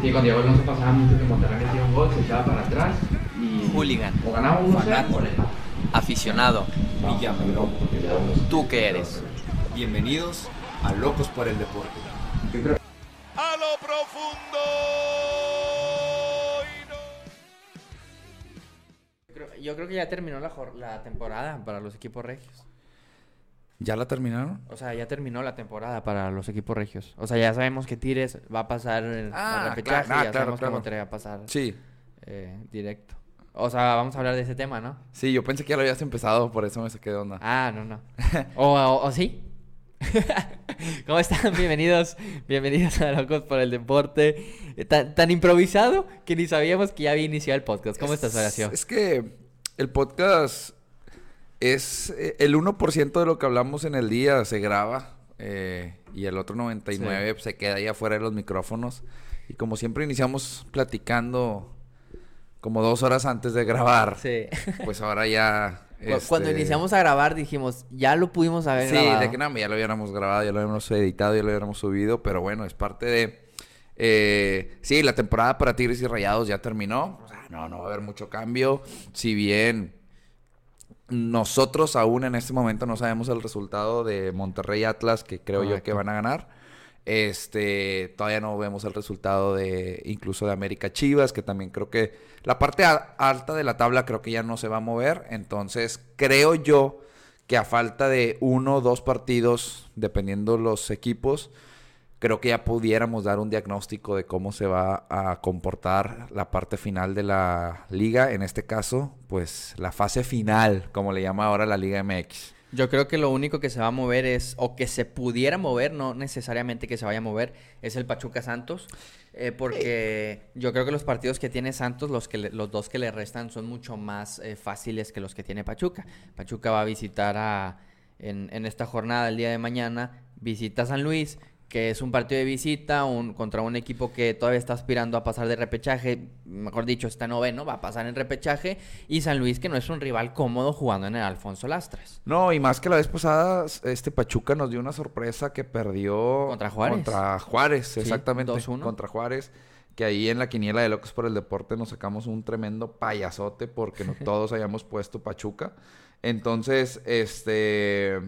Sí, con Diego Alonso pasaba mucho que Monterrey metía un gol, se echaba para atrás y. Hooligan. O ganaba un 0 Fanático. o le empataba. Aficionado, Villamelón. ¿tú qué eres? Bienvenidos a Locos por el Deporte. A lo profundo. Yo creo, yo creo que ya terminó la, la temporada para los equipos regios. ¿Ya la terminaron? O sea, ya terminó la temporada para los equipos regios. O sea, ya sabemos que Tigres va a pasar el, Ah, repechaje. claro, ah, ya claro, sabemos claro. que Monterrey va a pasar Sí. eh, directo. O sea, vamos a hablar de ese tema, ¿no? Sí, yo pensé que ya lo habías empezado, por eso me saqué de onda. Ah, no, no. ¿O, o, o sí? ¿Cómo están? Bienvenidos, bienvenidos a Locos por el Deporte. Eh, Tan, tan improvisado que ni sabíamos que ya había iniciado el podcast. ¿Cómo estás, Horacio? Es que el podcast es eh, el 1% de lo que hablamos en el día se graba eh, y el otro 99% se queda ahí afuera de los micrófonos. Y como siempre iniciamos platicando como dos horas antes de grabar, Sí. pues ahora ya... Cu- Cuando este, iniciamos a grabar dijimos, ya lo pudimos haber Sí, grabado. de que no, ya lo hubiéramos grabado, ya lo hubiéramos editado, ya lo hubiéramos subido, pero bueno, es parte de... eh, sí, la temporada para Tigres y Rayados ya terminó. O sea, no, no va a haber mucho cambio. Si bien nosotros aún en este momento no sabemos el resultado de Monterrey Atlas, que creo yo que van a ganar. Este, todavía no vemos el resultado de incluso de América Chivas, que también creo que la parte alta de la tabla creo que ya no se va a mover. Entonces, creo yo que a falta de uno o dos partidos, dependiendo los equipos, creo que ya pudiéramos dar un diagnóstico de cómo se va a comportar la parte final de la liga. En este caso, pues la fase final, como le llama ahora la Liga MX. Yo creo que lo único que se va a mover es, o que se pudiera mover, no necesariamente que se vaya a mover, es el Pachuca Santos. eh, porque yo creo que los partidos que tiene Santos, los, que le- los dos que le restan, son mucho más eh, fáciles que los que tiene Pachuca. Pachuca va a visitar a, en, en esta jornada, el día de mañana, visita a San Luis, que es un partido de visita un, contra un equipo que todavía está aspirando a pasar de repechaje, mejor dicho, está noveno, va a pasar en repechaje, y San Luis, que no es un rival cómodo jugando en el Alfonso Lastras. No, y más que la vez pasada, este Pachuca nos dio una sorpresa que perdió Contra Juárez. Contra Juárez, exactamente. 2-1. Contra Juárez. Que ahí en la quiniela de Locos por el Deporte nos sacamos un tremendo payasote porque no todos habíamos puesto Pachuca. Entonces, este.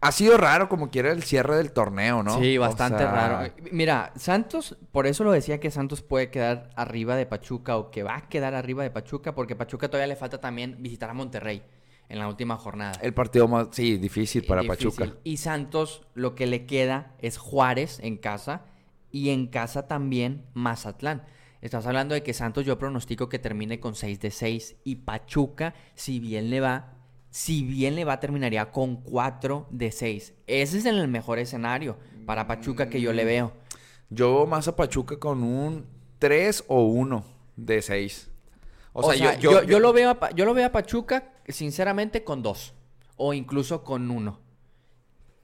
Ha sido raro como quiera el cierre del torneo, ¿no? Sí, O bastante sea, raro. Mira, Santos, por eso lo decía que Santos puede quedar arriba de Pachuca o que va a quedar arriba de Pachuca, porque Pachuca todavía le falta también visitar a Monterrey en la última jornada. El partido más, sí, difícil para Difícil. Pachuca. Y Santos, lo que le queda es Juárez en casa y en casa también Mazatlán. Estás hablando de que Santos yo pronostico que termine con 6 de 6 y Pachuca, si bien le va, si bien le va, terminaría con 4 de 6. Ese es el mejor escenario para Pachuca que yo le veo. Yo veo más a Pachuca con un 3 o 1 de 6. O, sea, yo, yo lo veo a, yo lo veo a Pachuca, sinceramente, con 2 o incluso con 1.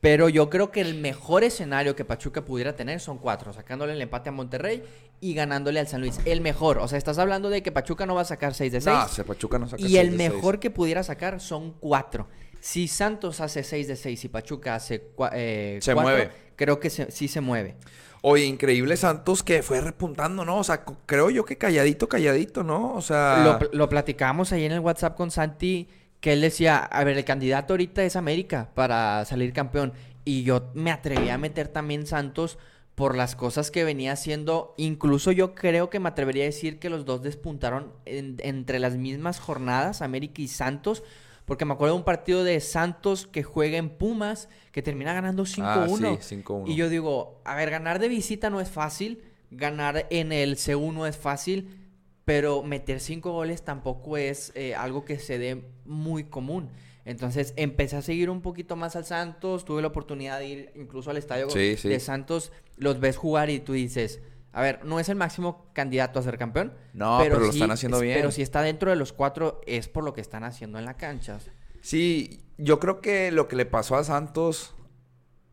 Pero yo creo que el mejor escenario que Pachuca pudiera tener son cuatro, sacándole el empate a Monterrey y ganándole al San Luis. El mejor. O sea, estás hablando de que Pachuca no va a sacar 6 de 6. No, se Pachuca no saca y el de mejor que pudiera sacar son cuatro. Si Santos hace 6 de 6 y Pachuca hace 4, Se mueve. creo que se- sí se mueve. Oye, increíble Santos que fue repuntando, ¿no? O sea, creo yo que calladito, calladito, ¿no? O sea... Lo, lo platicamos ahí en el WhatsApp con Santi, que él decía, a ver, el candidato ahorita es América para salir campeón. Y yo me atreví a meter también Santos por las cosas que venía haciendo. Incluso yo creo que me atrevería a decir que los dos despuntaron en- entre las mismas jornadas, América y Santos. Porque me acuerdo de un partido de Santos que juega en Pumas, que termina ganando 5-1. Ah, sí, 5-1. Y yo digo, a ver, ganar de visita no es fácil, ganar en el C1 no es fácil, pero meter cinco goles tampoco es eh, algo que se dé muy común. Entonces empecé a seguir un poquito más al Santos, tuve la oportunidad de ir incluso al estadio Sí, sí. de Santos, los ves jugar y tú dices, a ver, no es el máximo candidato a ser campeón. No, pero lo están haciendo bien. Pero si está dentro de los cuatro es por lo que están haciendo en la cancha. Sí, yo creo que lo que le pasó a Santos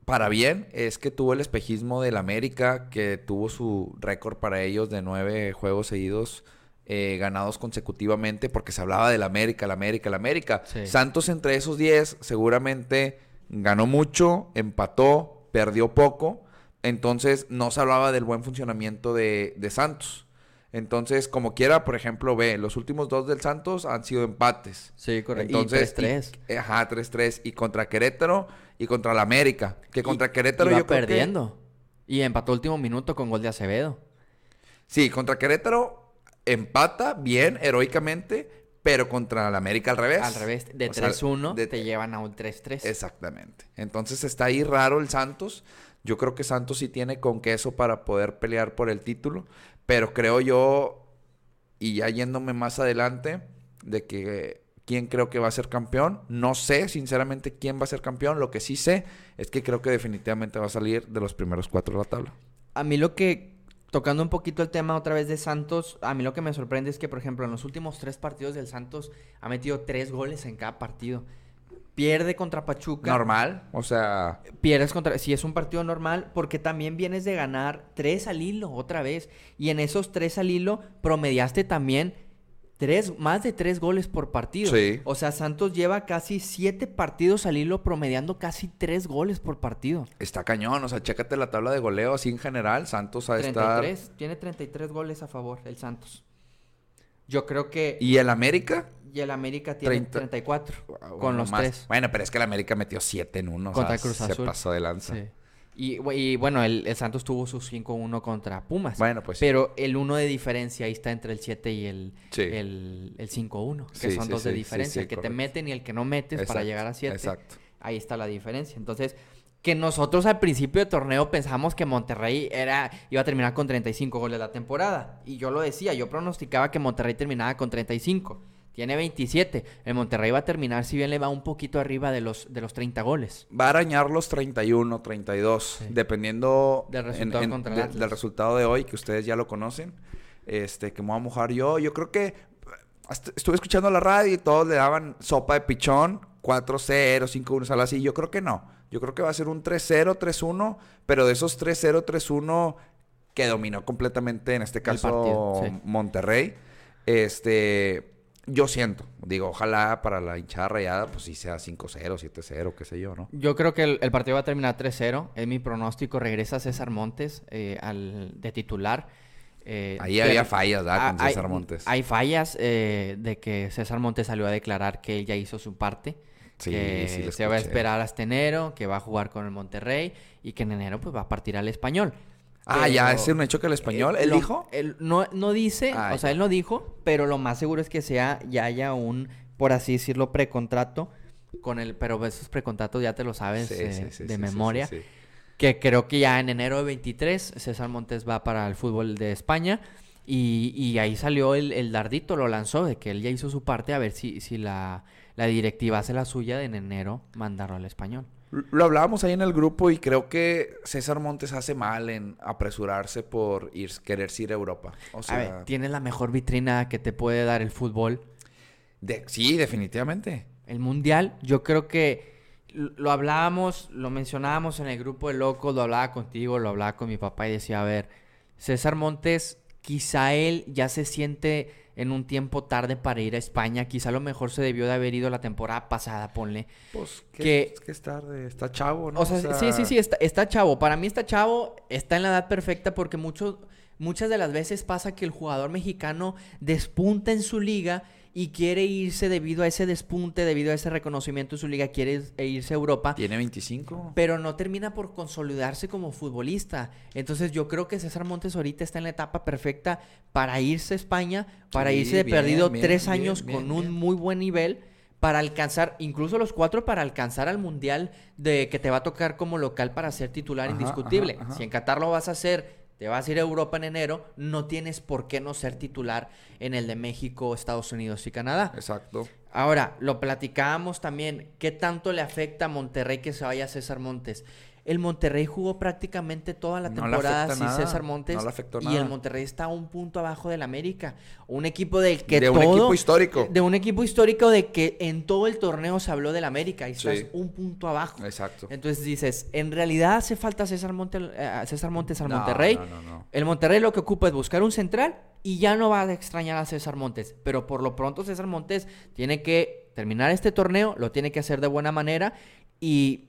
para bien es que tuvo el espejismo del América, que tuvo su récord para ellos de nueve juegos seguidos eh, ganados consecutivamente, porque se hablaba del América, el América, el América. Sí. Santos entre esos diez seguramente ganó mucho, empató, perdió poco, Entonces no se hablaba del buen funcionamiento de, de Santos. Entonces, como quiera, por ejemplo, ve, los últimos dos del Santos han sido empates. Sí, correcto. Entonces, y 3-3. y- Ajá, 3-3. Y contra Querétaro y contra la América. Que contra Y- Querétaro iba yo creo que- perdiendo. Y empató último minuto con gol de Acevedo. Sí, contra Querétaro empata bien, heroicamente, pero contra la América al revés. Al revés, de O sea, 3-1 de- te llevan a un 3-3. Exactamente. Entonces está ahí raro el Santos. Yo creo que Santos sí tiene con queso para poder pelear por el título. Pero creo yo, y ya yéndome más adelante, de que quién creo que va a ser campeón. No sé, sinceramente, quién va a ser campeón. Lo que sí sé es que creo que definitivamente va a salir de los primeros cuatro de la tabla. A mí lo que, tocando un poquito el tema otra vez de Santos, a mí lo que me sorprende es que, por ejemplo, en los últimos tres partidos del Santos ha metido tres goles en cada partido. Pierde contra Pachuca. Normal. O sea, Pierdes contra... Si es un partido normal, porque también vienes de ganar tres al hilo otra vez. Y en esos tres al hilo promediaste también tres, más de tres goles por partido. Sí. O sea, Santos lleva casi siete partidos al hilo promediando casi tres goles por partido. está cañón. O sea, chécate la tabla de goleo así en general. Santos a estar... 33, tiene 33 goles a favor el Santos. Yo creo que... ¿Y el América? Y el América tiene 30. 34 Bueno, con los más. tres. Bueno, pero es que el América metió 7 en uno. Contra o sea, Cruz se Azul. pasó de lanza. Sí. Y, y bueno, el, el Santos tuvo sus 5-1 contra Pumas. Bueno, pues. Pero el 1 de diferencia ahí está entre el 7 y el, Sí. el, el 5-1, que Sí, son sí, dos de diferencia. el que te meten y el que no metes para llegar a 7. Exacto. Ahí está la diferencia. Entonces, que nosotros al principio de torneo pensamos que Monterrey era iba a terminar con 35 goles la temporada. Y yo lo decía, yo pronosticaba que Monterrey terminaba con 35. Tiene 27. El Monterrey va a terminar, si bien le va un poquito arriba de los, de los 30 goles. Va a arañar los 31, 32, dependiendo Del resultado contra el de- del resultado de hoy, que ustedes ya lo conocen. Este, que me voy a mojar yo. Yo creo que estuve escuchando la radio y todos le daban sopa de pichón, 4-0, 5-1, algo así. Yo creo que no. Yo creo que va a ser un 3-0, 3-1, pero de esos 3-0, 3-1 que dominó completamente, en este caso, partido, sí. Monterrey. Este, yo siento, digo, ojalá para la hinchada rayada, pues sí sea 5-0, 7-0, qué sé yo, ¿no? Yo creo que el, el partido va a terminar 3-0. Es mi pronóstico. Regresa César Montes eh, al, de titular. Eh, Ahí que- había fallas, ¿verdad? Ah, Con hay- César Montes. Hay fallas eh, de que César Montes salió a declarar que él ya hizo su parte. Sí, que sí se va a esperar hasta enero, que va a jugar con el Monterrey y que en enero pues va a partir al español. Ah, ya, es un hecho que el español, eh, ¿él lo- dijo? Él no, no dice, Ah, o sea, él no dijo, pero lo más seguro es que sea, ya haya un, por así decirlo, precontrato con el, pero esos precontratos ya te lo sabes Sí, eh, sí, sí, de memoria. Que creo que ya en enero de 23 César Montes va para el fútbol de España. Y, y ahí salió el, el dardito, lo lanzó, de que él ya hizo su parte, a ver si, si la, la directiva hace la suya de en enero mandarlo al español. Lo hablábamos ahí en el grupo y creo que César Montes hace mal en apresurarse por ir, querer ir a Europa. O sea, a ver, tiene la mejor vitrina que te puede dar el fútbol. de- sí, definitivamente. El mundial, yo creo que lo hablábamos, lo mencionábamos en el grupo de locos, lo hablaba contigo, lo hablaba con mi papá y decía, a ver, César Montes, quizá él ya se siente en un tiempo tarde para ir a España, quizá a lo mejor se debió de haber ido la temporada pasada, ponle. Pues que, Que- es que es tarde, está chavo, ¿no? O sea, sí, sí, sí, está, está chavo. Para mí está chavo, está en la edad perfecta porque mucho, muchas de las veces pasa que el jugador mexicano despunta en su liga y quiere irse debido a ese despunte, debido a ese reconocimiento en su liga, quiere e irse a Europa. Tiene 25. Pero no termina por consolidarse como futbolista. Entonces yo creo que César Montes ahorita está en la etapa perfecta para irse a España, para Sí, irse de bien, perdido bien, tres bien, años con un muy buen nivel para alcanzar, incluso los cuatro para alcanzar al mundial de que te va a tocar como local para ser titular Ajá, indiscutible. ajá, ajá. Si en Qatar lo vas a hacer, te vas a ir a Europa en enero, no tienes por qué no ser titular en el de México, Estados Unidos y Canadá. Exacto. Ahora, lo platicábamos también. ¿Qué tanto le afecta a Monterrey que se vaya César Montes? El Monterrey jugó prácticamente toda la No temporada sin César Montes. no le afectó y el Monterrey está un punto abajo del América. Un equipo del que De un todo- equipo histórico. De un equipo histórico de que en todo el torneo se habló del América y estás Sí. un punto abajo. Exacto. Entonces dices, ¿en realidad hace falta César, Monte- eh, César Montes al No, Monterrey? no, no, no. El Monterrey lo que ocupa es buscar un central y ya no va a extrañar a César Montes. Pero por lo pronto César Montes tiene que terminar este torneo, lo tiene que hacer de buena manera y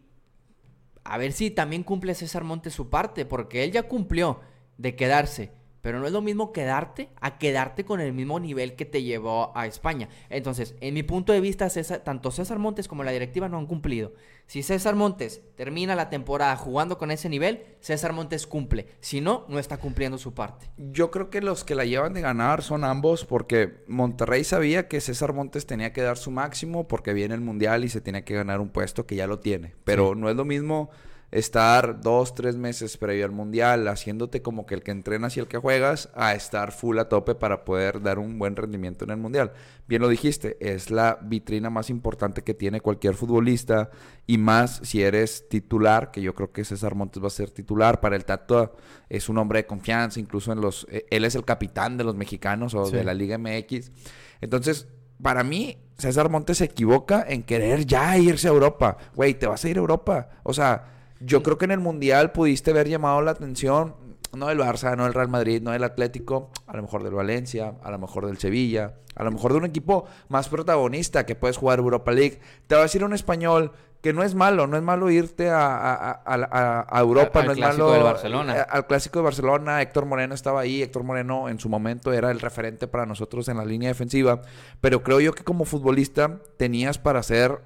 a ver si también cumple César Montes su parte, porque él ya cumplió de quedarse. Pero no es lo mismo quedarte a quedarte con el mismo nivel que te llevó a España. Entonces, en mi punto de vista, César- tanto César Montes como la directiva no han cumplido. Si César Montes termina la temporada jugando con ese nivel, César Montes cumple. Si no, no está cumpliendo su parte. Yo creo que los que la llevan de ganar son ambos porque Monterrey sabía que César Montes tenía que dar su máximo porque viene el Mundial y se tenía que ganar un puesto que ya lo tiene. Pero no es lo mismo estar dos, tres meses previo al Mundial haciéndote como que el que entrenas y el que juegas a estar full a tope para poder dar un buen rendimiento en el Mundial. Bien lo dijiste, es la vitrina más importante que tiene cualquier futbolista y más si eres titular, que yo creo que César Montes va a ser titular. Para el Tato es un hombre de confianza, incluso en los... eh, él es el capitán de los mexicanos o Sí. de la Liga MX. Entonces, para mí, César Montes se equivoca en querer ya irse a Europa. Güey, te vas a ir a Europa. O sea, yo creo que en el Mundial pudiste haber llamado la atención, no del Barça, no del Real Madrid, no del Atlético, a lo mejor del Valencia, a lo mejor del Sevilla, a lo mejor de un equipo más protagonista que puedes jugar Europa League. Te vas a ir a un español que no es malo, no es malo irte a, a- a- Europa, Al- al no es clásico malo. del Barcelona. eh, al clásico de Barcelona, Héctor Moreno estaba ahí, Héctor Moreno en su momento era el referente para nosotros en la línea defensiva, pero creo yo que como futbolista tenías para ser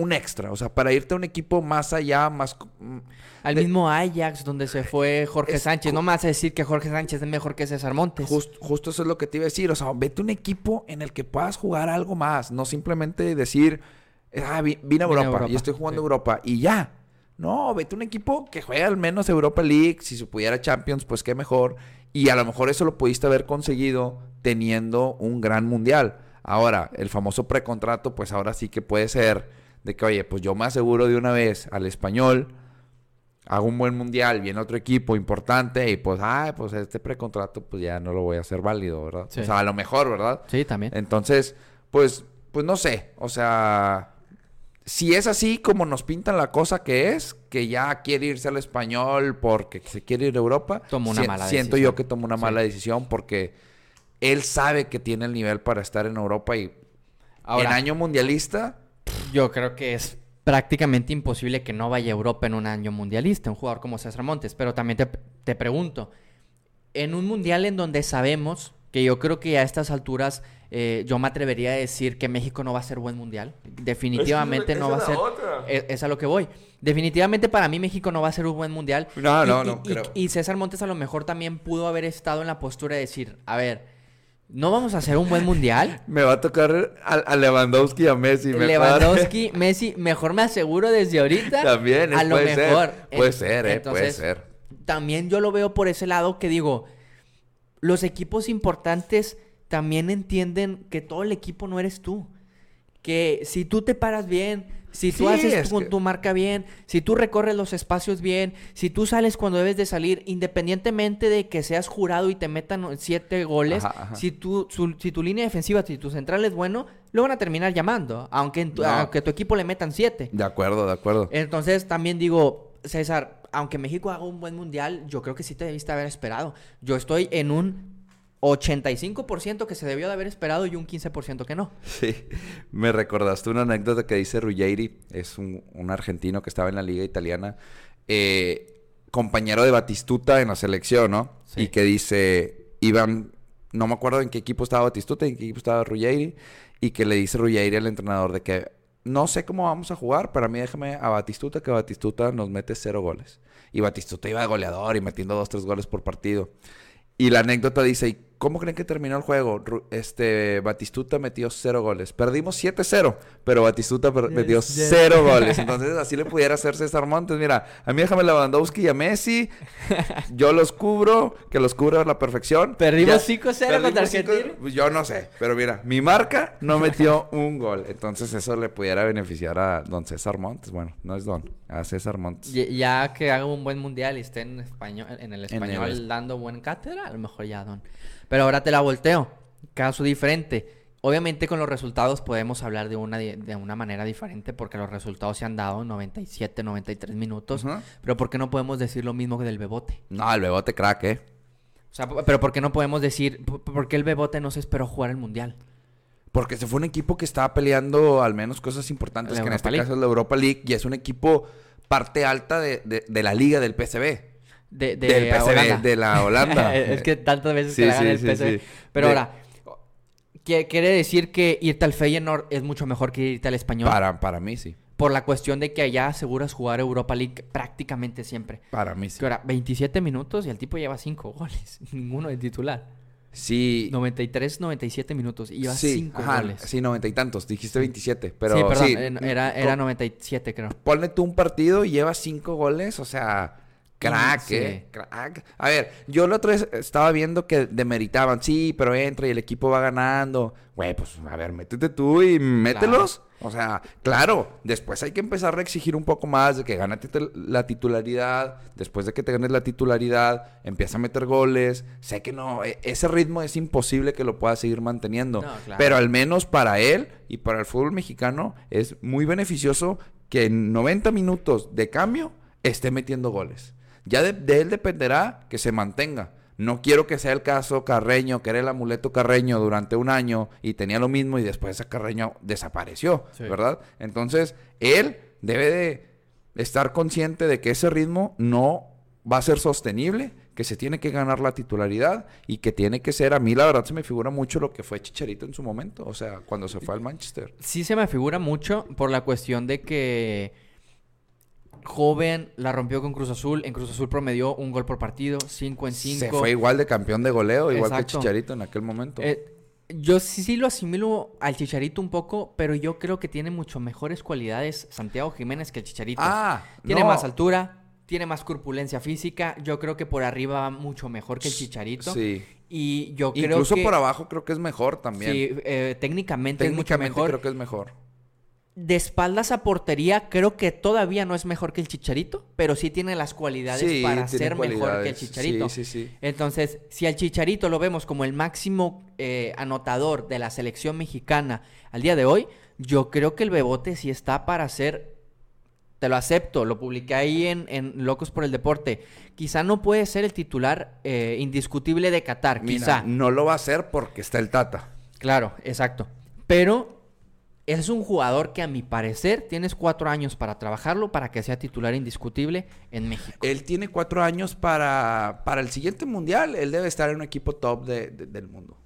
un extra, o sea, para irte a un equipo más allá, más... mm, Al de- mismo Ajax, donde se fue Jorge Es- Sánchez. No me vas a decir que Jorge Sánchez es mejor que César Montes. Just- justo eso es lo que te iba a decir. O sea, vete a un equipo en el que puedas jugar algo más. No simplemente decir, ah, vi- vine a Vine a Europa, Europa, y estoy jugando sí. Europa y ya. No, vete a un equipo que juegue al menos Europa League. Si se pudiera Champions, pues qué mejor. Y a lo mejor eso lo pudiste haber conseguido teniendo un gran mundial. Ahora, el famoso precontrato, pues ahora sí que puede ser de que, oye, pues yo me aseguro de una vez al español hago un buen mundial, viene otro equipo importante y pues, ah, pues este precontrato pues ya no lo voy a hacer válido, ¿verdad? Sí. O sea, a lo mejor, ¿verdad? Sí, también. Entonces, pues, pues no sé, o sea, si es así como nos pintan la cosa que es, que ya quiere irse al español porque se quiere ir a Europa, Tomó una si- mala siento decisión. yo que tomó una Sí. mala decisión porque él sabe que tiene el nivel para estar en Europa y Ahora, en año mundialista, yo creo que es prácticamente imposible que no vaya a Europa en un año mundialista, un jugador como César Montes. Pero también te, te pregunto, en un mundial en donde sabemos que yo creo que a estas alturas eh, yo me atrevería a decir que México no va a ser buen mundial. Definitivamente no va a ser. Es, es a lo que voy. Definitivamente para mí México no va a ser un buen mundial. No, Y- no, y- no, y- creo. y César Montes a lo mejor también pudo haber estado en la postura de decir, a ver, no vamos a hacer un buen mundial. me va a tocar a, a Lewandowski y a Messi. mejor. Lewandowski, Messi, mejor me aseguro desde ahorita. También, a lo puede ser. mejor. Puede En- ser, eh, puede entonces, ser. También yo lo veo por ese lado que digo, los equipos importantes también entienden que todo el equipo no eres tú. Que si tú te paras bien, si tú Sí, haces es tu, que- tu marca bien, si tú recorres los espacios bien, si tú sales cuando debes de salir, independientemente de que seas jurado y te metan siete goles, Ajá, ajá. si tu, su- si tu línea defensiva, si tu central es bueno, lo van a terminar llamando, aunque, en tu, No. aunque tu equipo le metan siete. De acuerdo, de acuerdo. Entonces también digo, César, aunque México haga un buen mundial, yo creo que sí te debiste haber esperado. Yo estoy en un 85% que se debió de haber esperado y un 15% que no. Sí, me recordaste una anécdota que dice Ruggeri, es un, un argentino que estaba en la liga italiana, eh, compañero de Batistuta en la selección, ¿no? Sí. Y que dice, iban, no me acuerdo en qué equipo estaba Batistuta, en qué equipo estaba Ruggeri, y que le dice Ruggeri al entrenador de que no sé cómo vamos a jugar, pero a mí déjame a Batistuta, que Batistuta nos mete cero goles. Y Batistuta iba de goleador y metiendo dos, tres goles por partido. Y la anécdota dice, ¿y cómo creen que terminó el juego? Este, Batistuta metió cero goles. Perdimos 7-0, pero Batistuta per- metió cero goles. Entonces así le pudiera hacer César Montes. Mira, a mí déjame Lewandowski y a Messi. Yo los cubro, que los cubro a la perfección. Perdimos Ya- 5-0 contra Argentina. pues yo no sé, pero mira, mi marca no metió un gol. Entonces eso le pudiera beneficiar a don César Montes. Bueno, no es don, a César Montes. Ya que haga un buen mundial y esté en español, en el español es- dando buen cátedra, a lo mejor ya don. Pero ahora te la volteo. Caso diferente. Obviamente con los resultados podemos hablar de una, de una manera diferente porque los resultados se han dado en 97, 93 minutos. Pero ¿por qué no podemos decir lo mismo que del Bebote? No, el bebote crack, ¿eh? O sea, pero ¿por qué no podemos decir, por qué el Bebote no se esperó jugar el Mundial? Porque se fue un equipo que estaba peleando al menos cosas importantes, La que en este League. caso es la Europa League, y es un equipo parte alta de, de- de la liga del PSV. De, de del la Holanda. es que tantas veces Sí, que sí, el sí. Pero De- ahora, ¿qué- quiere decir que irte al Feyenoord es mucho mejor que irte al Español. Para, para mí sí. Por la cuestión de que allá aseguras jugar Europa League prácticamente siempre. Para mí sí. Que ahora, 27 minutos y el tipo lleva 5 goles. Ninguno de titular. Sí. 93, 97 minutos y lleva sí, 5 ajá, goles. Sí, noventa y tantos. Dijiste 27, pero sí, perdón, sí. era, era 97 creo. Ponle tú un partido y lleva cinco goles, o sea, crack, Sí. ¿eh? Crack. A ver, yo la otra vez estaba viendo que demeritaban, sí, pero entra y el equipo va ganando. Güey, pues a ver, métete tú y mételos. O sea, claro, después hay que empezar a exigir un poco más de que gánate te- la titularidad. Después de que te ganes la titularidad, empieza a meter goles. Sé que no, e- ese ritmo es imposible que lo pueda seguir manteniendo. No, claro. Pero al menos para él y para el fútbol mexicano es muy beneficioso que en 90 minutos de cambio esté metiendo goles. Ya de, de él dependerá que se mantenga. No quiero que sea el caso Carreño, que era el amuleto Carreño durante un año y tenía lo mismo y después ese Carreño desapareció, Sí. ¿verdad? Entonces, él debe de estar consciente de que ese ritmo no va a ser sostenible, que se tiene que ganar la titularidad y que tiene que ser, a mí la verdad se me figura mucho lo que fue Chicharito en su momento, o sea, cuando se fue al Manchester. Sí se me figura mucho por la cuestión de que joven la rompió con Cruz Azul. En Cruz Azul promedió un gol por partido, 5 en 5. Se fue igual de campeón de goleo, igual Exacto. que Chicharito en aquel momento. Eh, yo sí, sí lo asimilo al Chicharito un poco, pero yo creo que tiene mucho mejores cualidades Santiago Jiménez que el Chicharito. ah, tiene no. más altura, tiene más corpulencia física. Yo creo que por arriba va mucho mejor que el Chicharito. Sí. Y yo creo Incluso que... por abajo creo que es mejor también. Sí, eh, técnicamente, es mucho Técnicamente mejor. creo que es mejor. De espaldas a portería, creo que todavía no es mejor que el Chicharito, pero sí tiene las cualidades Sí, para ser mejor que el. Chicharito. Sí, sí, sí. Entonces, si al Chicharito lo vemos como el máximo eh, anotador de la selección mexicana al día de hoy, yo creo que el Bebote sí está para ser, te lo acepto, lo publiqué ahí en, en Locos por el Deporte. Quizá no puede ser el titular eh, indiscutible de Qatar, Mira, quizá. no lo va a hacer porque está el Tata. Claro, exacto. Pero es un jugador que a mi parecer tienes cuatro años para trabajarlo para que sea titular indiscutible en México. Él tiene cuatro años para, para el siguiente mundial. Él debe estar en un equipo top de- de- del mundo.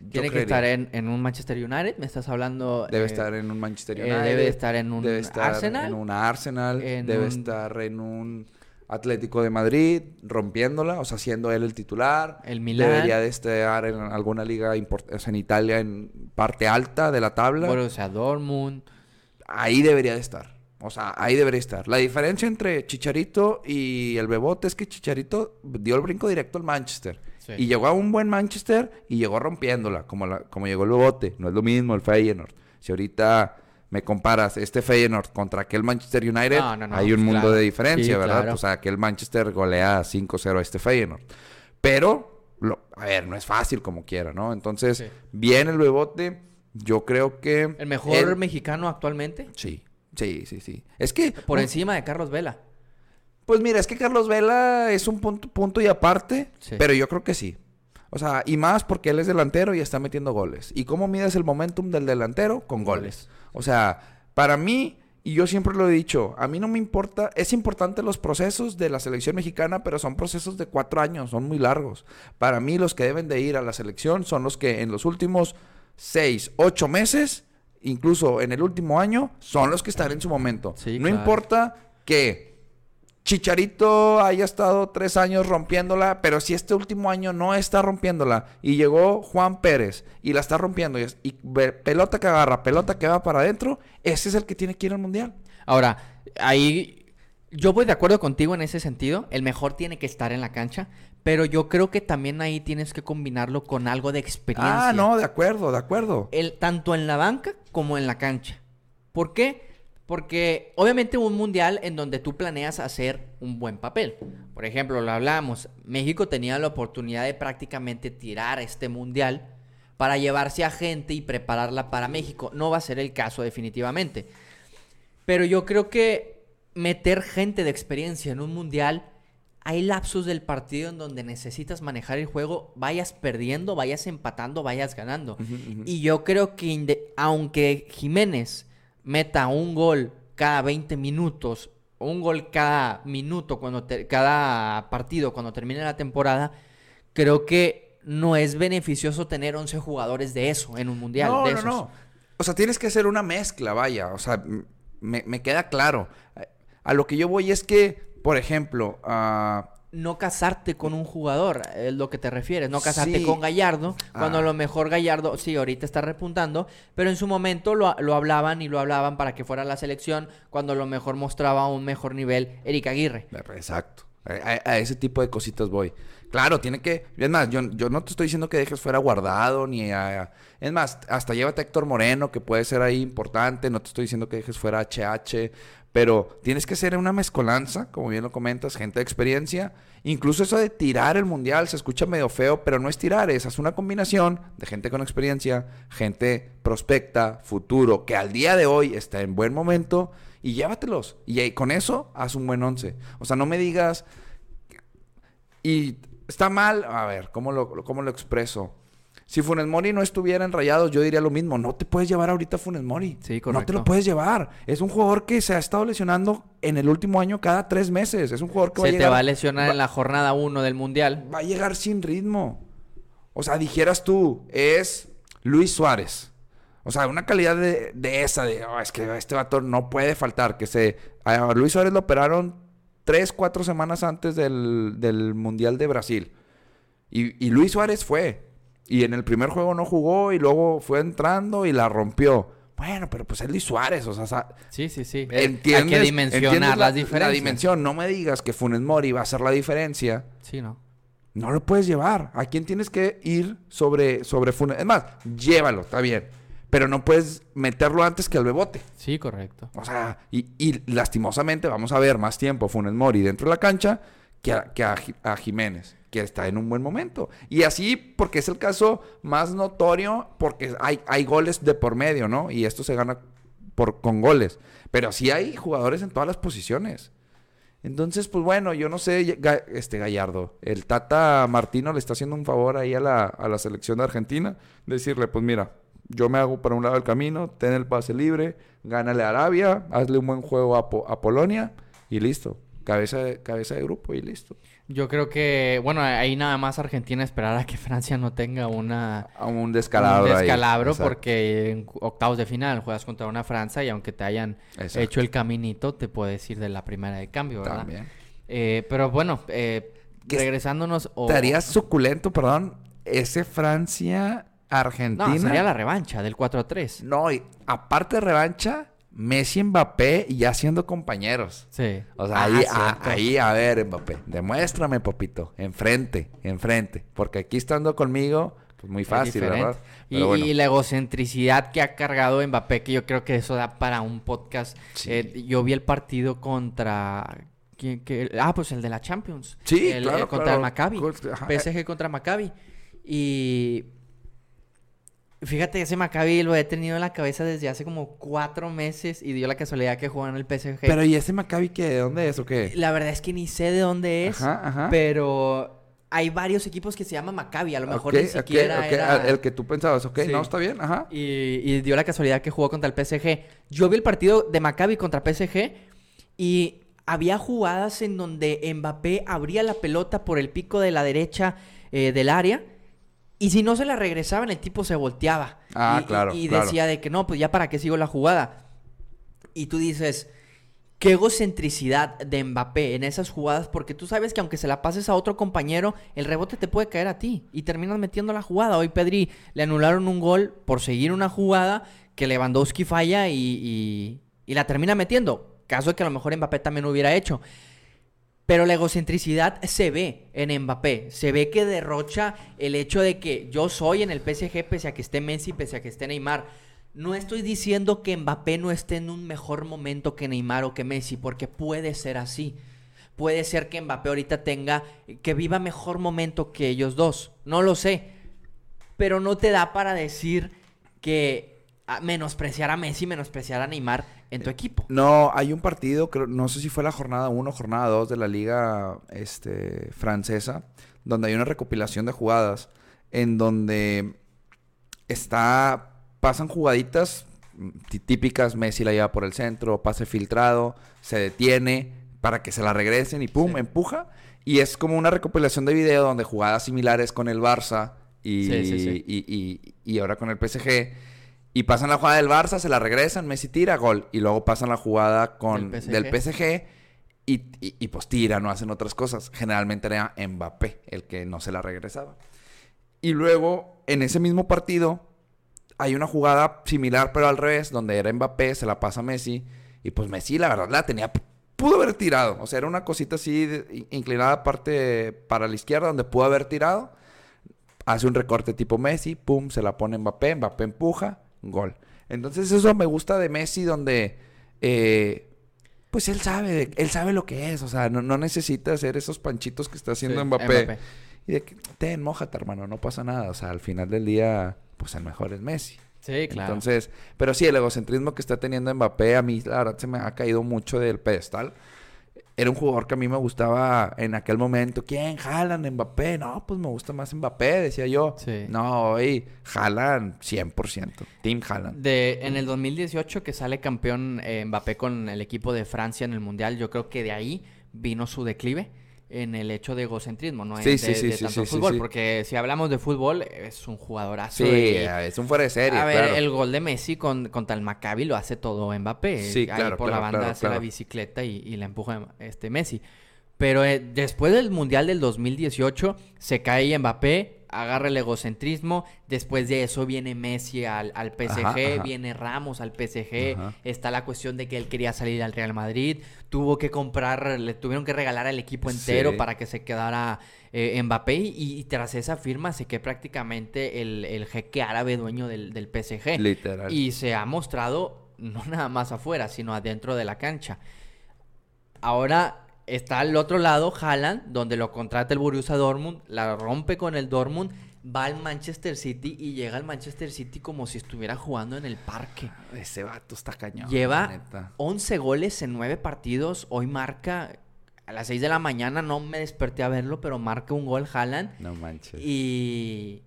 Yo Tiene que estar en, en un Manchester United, me estás hablando. Debe eh, estar en un Manchester eh, United. debe estar en un debe estar Arsenal. En un Arsenal. En debe un- estar en un Atlético de Madrid, rompiéndola, o sea, siendo él el titular. El Milán. Debería de estar en alguna liga import- o sea, en Italia, en parte alta de la tabla. Borussia Dortmund. ahí debería de estar. O sea, ahí debería estar. La diferencia entre Chicharito y el Bebote es que Chicharito dio el brinco directo al Manchester. Sí. Y llegó a un buen Manchester y llegó rompiéndola, como, la, como llegó el Bebote. No es lo mismo el Feyenoord. Si ahorita me comparas este Feyenoord contra aquel Manchester United, No, no, no, hay un mundo de diferencia, Sí, ¿verdad? claro. O sea, aquel Manchester golea 5-0 a este Feyenoord. Pero, lo- a ver, no es fácil como quiera, ¿no? Entonces, Sí. bien el Bebote. Yo creo que... El mejor mexicano actualmente. Sí, sí, sí, sí. Es que, Por un- encima de Carlos Vela. pues mira, es que Carlos Vela es un punto, punto y aparte, Sí. pero yo creo que sí. O sea, y más porque él es delantero y está metiendo goles. ¿Y cómo mides el momentum del delantero? Con goles. O sea, para mí, y yo siempre lo he dicho, a mí no me importa, es importante los procesos de la selección mexicana, pero son procesos de cuatro años, son muy largos. Para mí, los que deben de ir a la selección son los que en los últimos seis, ocho meses, incluso en el último año, son los que están en su momento. Sí, no claro. importa que Chicharito haya estado tres años rompiéndola, pero si este último año no está rompiéndola y llegó Juan Pérez y la está rompiendo y, es- y pelota que agarra, pelota que va para adentro, ese es el que tiene que ir al mundial. Ahora, ahí yo voy de acuerdo contigo en ese sentido. El mejor tiene que estar en la cancha. Pero yo creo que también ahí tienes que combinarlo con algo de experiencia. Ah, no, de acuerdo, de acuerdo. el, tanto en la banca como en la cancha. ¿Por qué? Porque obviamente un mundial en donde tú planeas hacer un buen papel. Por ejemplo, lo hablamos, México tenía la oportunidad de prácticamente tirar este mundial para llevarse a gente y prepararla para México. No va a ser el caso definitivamente. Pero yo creo que meter gente de experiencia en un mundial, hay lapsos del partido en donde necesitas manejar el juego, vayas perdiendo, vayas empatando, vayas ganando. Y yo creo que aunque Jiménez meta un gol cada 20 minutos un gol cada minuto, cuando te- cada partido, cuando termine la temporada, creo que no es beneficioso tener 11 jugadores de eso en un mundial. No, de no, esos. no. O sea, tienes que hacer una mezcla, vaya. O sea, me, me queda claro. A lo que yo voy es que, por ejemplo, ah, no casarte con un jugador, es lo que te refieres, no casarte Sí. con Gallardo, cuando Ah. a lo mejor Gallardo, sí, ahorita está repuntando, pero en su momento lo, lo hablaban y lo hablaban para que fuera la selección, cuando a lo mejor mostraba un mejor nivel Eric Aguirre. Exacto. A, a- a ese tipo de cositas voy. Claro, tiene que. Es más, yo, yo no te estoy diciendo que dejes fuera guardado, ni a. Es más, hasta llévate a Héctor Moreno, que puede ser ahí importante. No te estoy diciendo que dejes fuera a HH. Pero tienes que ser una mezcolanza, como bien lo comentas, gente de experiencia. Incluso eso de tirar el mundial se escucha medio feo, pero no es tirar, es hacer una combinación de gente con experiencia, gente prospecta, futuro, que al día de hoy está en buen momento y llévatelos. Y con eso haz un buen once. O sea, no me digas, y está mal, a ver, ¿cómo lo, cómo lo expreso? Si Funes Mori no estuviera en Rayados, yo diría lo mismo. No te puedes llevar ahorita a Funes Mori. Sí, No te correcto. lo puedes llevar. Es un jugador que se ha estado lesionando en el último año cada tres meses. Es un jugador que va a Se te llegar... va a lesionar va- en la jornada 1 del mundial. va a llegar sin ritmo. O sea, dijeras tú, es Luis Suárez. O sea, una calidad de, de esa, de, "Oh, es que este vato no puede faltar. Que se. A Luis Suárez lo operaron tres, cuatro semanas antes del, del Mundial de Brasil. Y, y Luis Suárez fue. Y en el primer juego no jugó y luego fue entrando y la rompió. Bueno, pero pues es Luis Suárez. O sea, sa- Sí, sí, sí. Eh, entiendes, Hay que dimensionar entiendes la- las diferencias. La dimensión. No me digas que Funes Mori va a hacer la diferencia. Sí, ¿no? No lo puedes llevar. ¿A quién tienes que ir sobre, sobre Funes? Es más, llévalo, está bien. Pero no puedes meterlo antes que al bebote. Sí, correcto. O sea, y, y lastimosamente vamos a ver más tiempo a Funes Mori dentro de la cancha que, a, que a Jiménez, que está en un buen momento. Y así, porque es el caso más notorio, porque hay, hay goles de por medio, ¿no? Y esto se gana por, con goles. Pero sí hay jugadores en todas las posiciones. Entonces, pues bueno, yo no sé, este Gallardo, el Tata Martino le está haciendo un favor ahí a la, a la selección de Argentina, decirle, pues mira, yo me hago para un lado del camino, ten el pase libre, gánale a Arabia, hazle un buen juego a, Po- a Polonia y listo. Cabeza cabeza de grupo y listo. Yo creo que, bueno, ahí nada más Argentina esperar a que Francia no tenga una, un descalabro. un ahí. descalabro porque en octavos de final juegas contra una Francia y aunque te hayan Exacto. hecho el caminito, te puedes ir de la primera de cambio, ¿verdad? También. Eh, pero bueno, eh, ¿Qué regresándonos... o- Te harías suculento, perdón, ese Francia-Argentina. No, sería la revancha del 4-3. No, y aparte de revancha, Messi y Mbappé ya siendo compañeros. Sí. O sea, Ah, ahí, a, cierto. ahí, a ver, Mbappé, demuéstrame, papito, enfrente, enfrente. Porque aquí estando conmigo, pues muy fácil. ¿verdad? Y, bueno. y la egocentricidad que ha cargado Mbappé, que yo creo que eso da para un podcast. Sí. Eh, yo vi el partido contra... ¿quién- qué? Ah, pues el de la Champions. Sí, El- claro, eh, contra claro. el Maccabi. Ajá. PSG contra Maccabi. Y... Fíjate, ese Maccabi lo he tenido en la cabeza desde hace como cuatro meses y dio la casualidad que juega en el PSG. Pero ¿y ese Maccabi qué? ¿De dónde es o qué? La verdad es que ni sé de dónde es, Ajá, ajá. pero hay varios equipos que se llaman Maccabi. A lo mejor Ok, ni siquiera era... ah, El que tú pensabas, ok, Sí. no, está bien, ajá. Y, y dio la casualidad que jugó contra el PSG. Yo vi el partido de Maccabi contra PSG y había jugadas en donde Mbappé abría la pelota por el pico de la derecha eh, del área y si no se la regresaban el tipo se volteaba. Ah, y, y- claro, Y, claro. decía de que no, pues ya para qué sigo la jugada. Y tú dices, qué egocentricidad de Mbappé en esas jugadas, porque tú sabes que aunque se la pases a otro compañero, el rebote te puede caer a ti y terminas metiendo la jugada. Hoy Pedri le anularon un gol por seguir una jugada que Lewandowski falla y, y- y la termina metiendo. Caso de que a lo mejor Mbappé también hubiera hecho. Pero la egocentricidad se ve en Mbappé. Se ve que derrocha el hecho de que yo soy en el PSG pese a que esté Messi, pese a que esté Neymar. No estoy diciendo que Mbappé no esté en un mejor momento que Neymar o que Messi, porque puede ser así. Puede ser que Mbappé ahorita tenga, que viva mejor momento que ellos dos. No lo sé. Pero no te da para decir que ah, menospreciar a Messi, menospreciar a Neymar en tu equipo. No, hay un partido, creo, no sé si fue la jornada 1 o jornada 2 de la liga este, francesa, donde hay una recopilación de jugadas en donde está, pasan jugaditas mm, tí- típicas, Messi la lleva por el centro, pase filtrado, se detiene para que se la regresen y pum, empuja. Y es como una recopilación de video donde jugadas similares con el Barça y, Sí, sí, sí. y- y- y ahora con el PSG. Y pasan la jugada del Barça, se la regresan, Messi tira, gol. Y luego pasan la jugada con, Del PSG. del PSG y, y- y, pues tiran, no hacen otras cosas. Generalmente era Mbappé el que no se la regresaba. Y luego, en ese mismo partido, hay una jugada similar, pero al revés, donde era Mbappé, se la pasa a Messi. Y pues Messi, la verdad, la tenía. Pudo haber tirado. O sea, era una cosita así de- inclinada parte para la izquierda, donde pudo haber tirado. Hace un recorte tipo Messi, pum, se la pone Mbappé, Mbappé empuja, gol. Entonces, eso me gusta de Messi, donde. eh, pues él sabe, él sabe lo que es. O sea, no, no necesita hacer esos panchitos que está haciendo Sí, Mbappé. Y de que, ten, mójate, hermano, no pasa nada. O sea, al final del día, pues el mejor es Messi. Sí, claro. Entonces, pero sí, el egocentrismo que está teniendo Mbappé, a mí la verdad se me ha caído mucho del pedestal. Era un jugador que a mí me gustaba en aquel momento. ¿Quién? Haaland, Mbappé. No, pues me gusta más Mbappé, decía yo. Sí. No, hoy Haaland 100%. Team Haaland. De, en el 2018 que sale campeón eh, Mbappé con el equipo de Francia en el Mundial, yo creo que de ahí vino su declive en el hecho de egocentrismo, ¿no? Sí, de, sí, sí, de tanto fútbol, porque si hablamos de fútbol, es un jugadorazo. Sí, y- es un fuera de serie, a ver, claro. el gol de Messi con, contra el Maccabi lo hace todo Mbappé. Sí, Ahí claro, por la banda hace la bicicleta y, y la empuja este Messi. Pero eh, después del Mundial del 2018 se cae Mbappé, agarra el egocentrismo. Después de eso viene Messi al, al PSG, Ajá, ajá. viene Ramos al PSG. Ajá. Está la cuestión de que él quería salir al Real Madrid. Tuvo que comprar, le tuvieron que regalar al equipo entero Sí. para que se quedara eh, Mbappé. Y, y tras esa firma se quedó prácticamente el, el jeque árabe dueño del, del PSG. Literal. Y se ha mostrado no nada más afuera, sino adentro de la cancha. Ahora está al otro lado Haaland, donde lo contrata el Borussia Dortmund, la rompe con el Dortmund, va al Manchester City y llega al Manchester City como si estuviera jugando en el parque. Ese vato está cañón. Lleva neta. 11 goles en 9 partidos. Hoy marca a las 6 de la mañana, no me desperté a verlo, pero marca un gol Haaland. No manches. Y,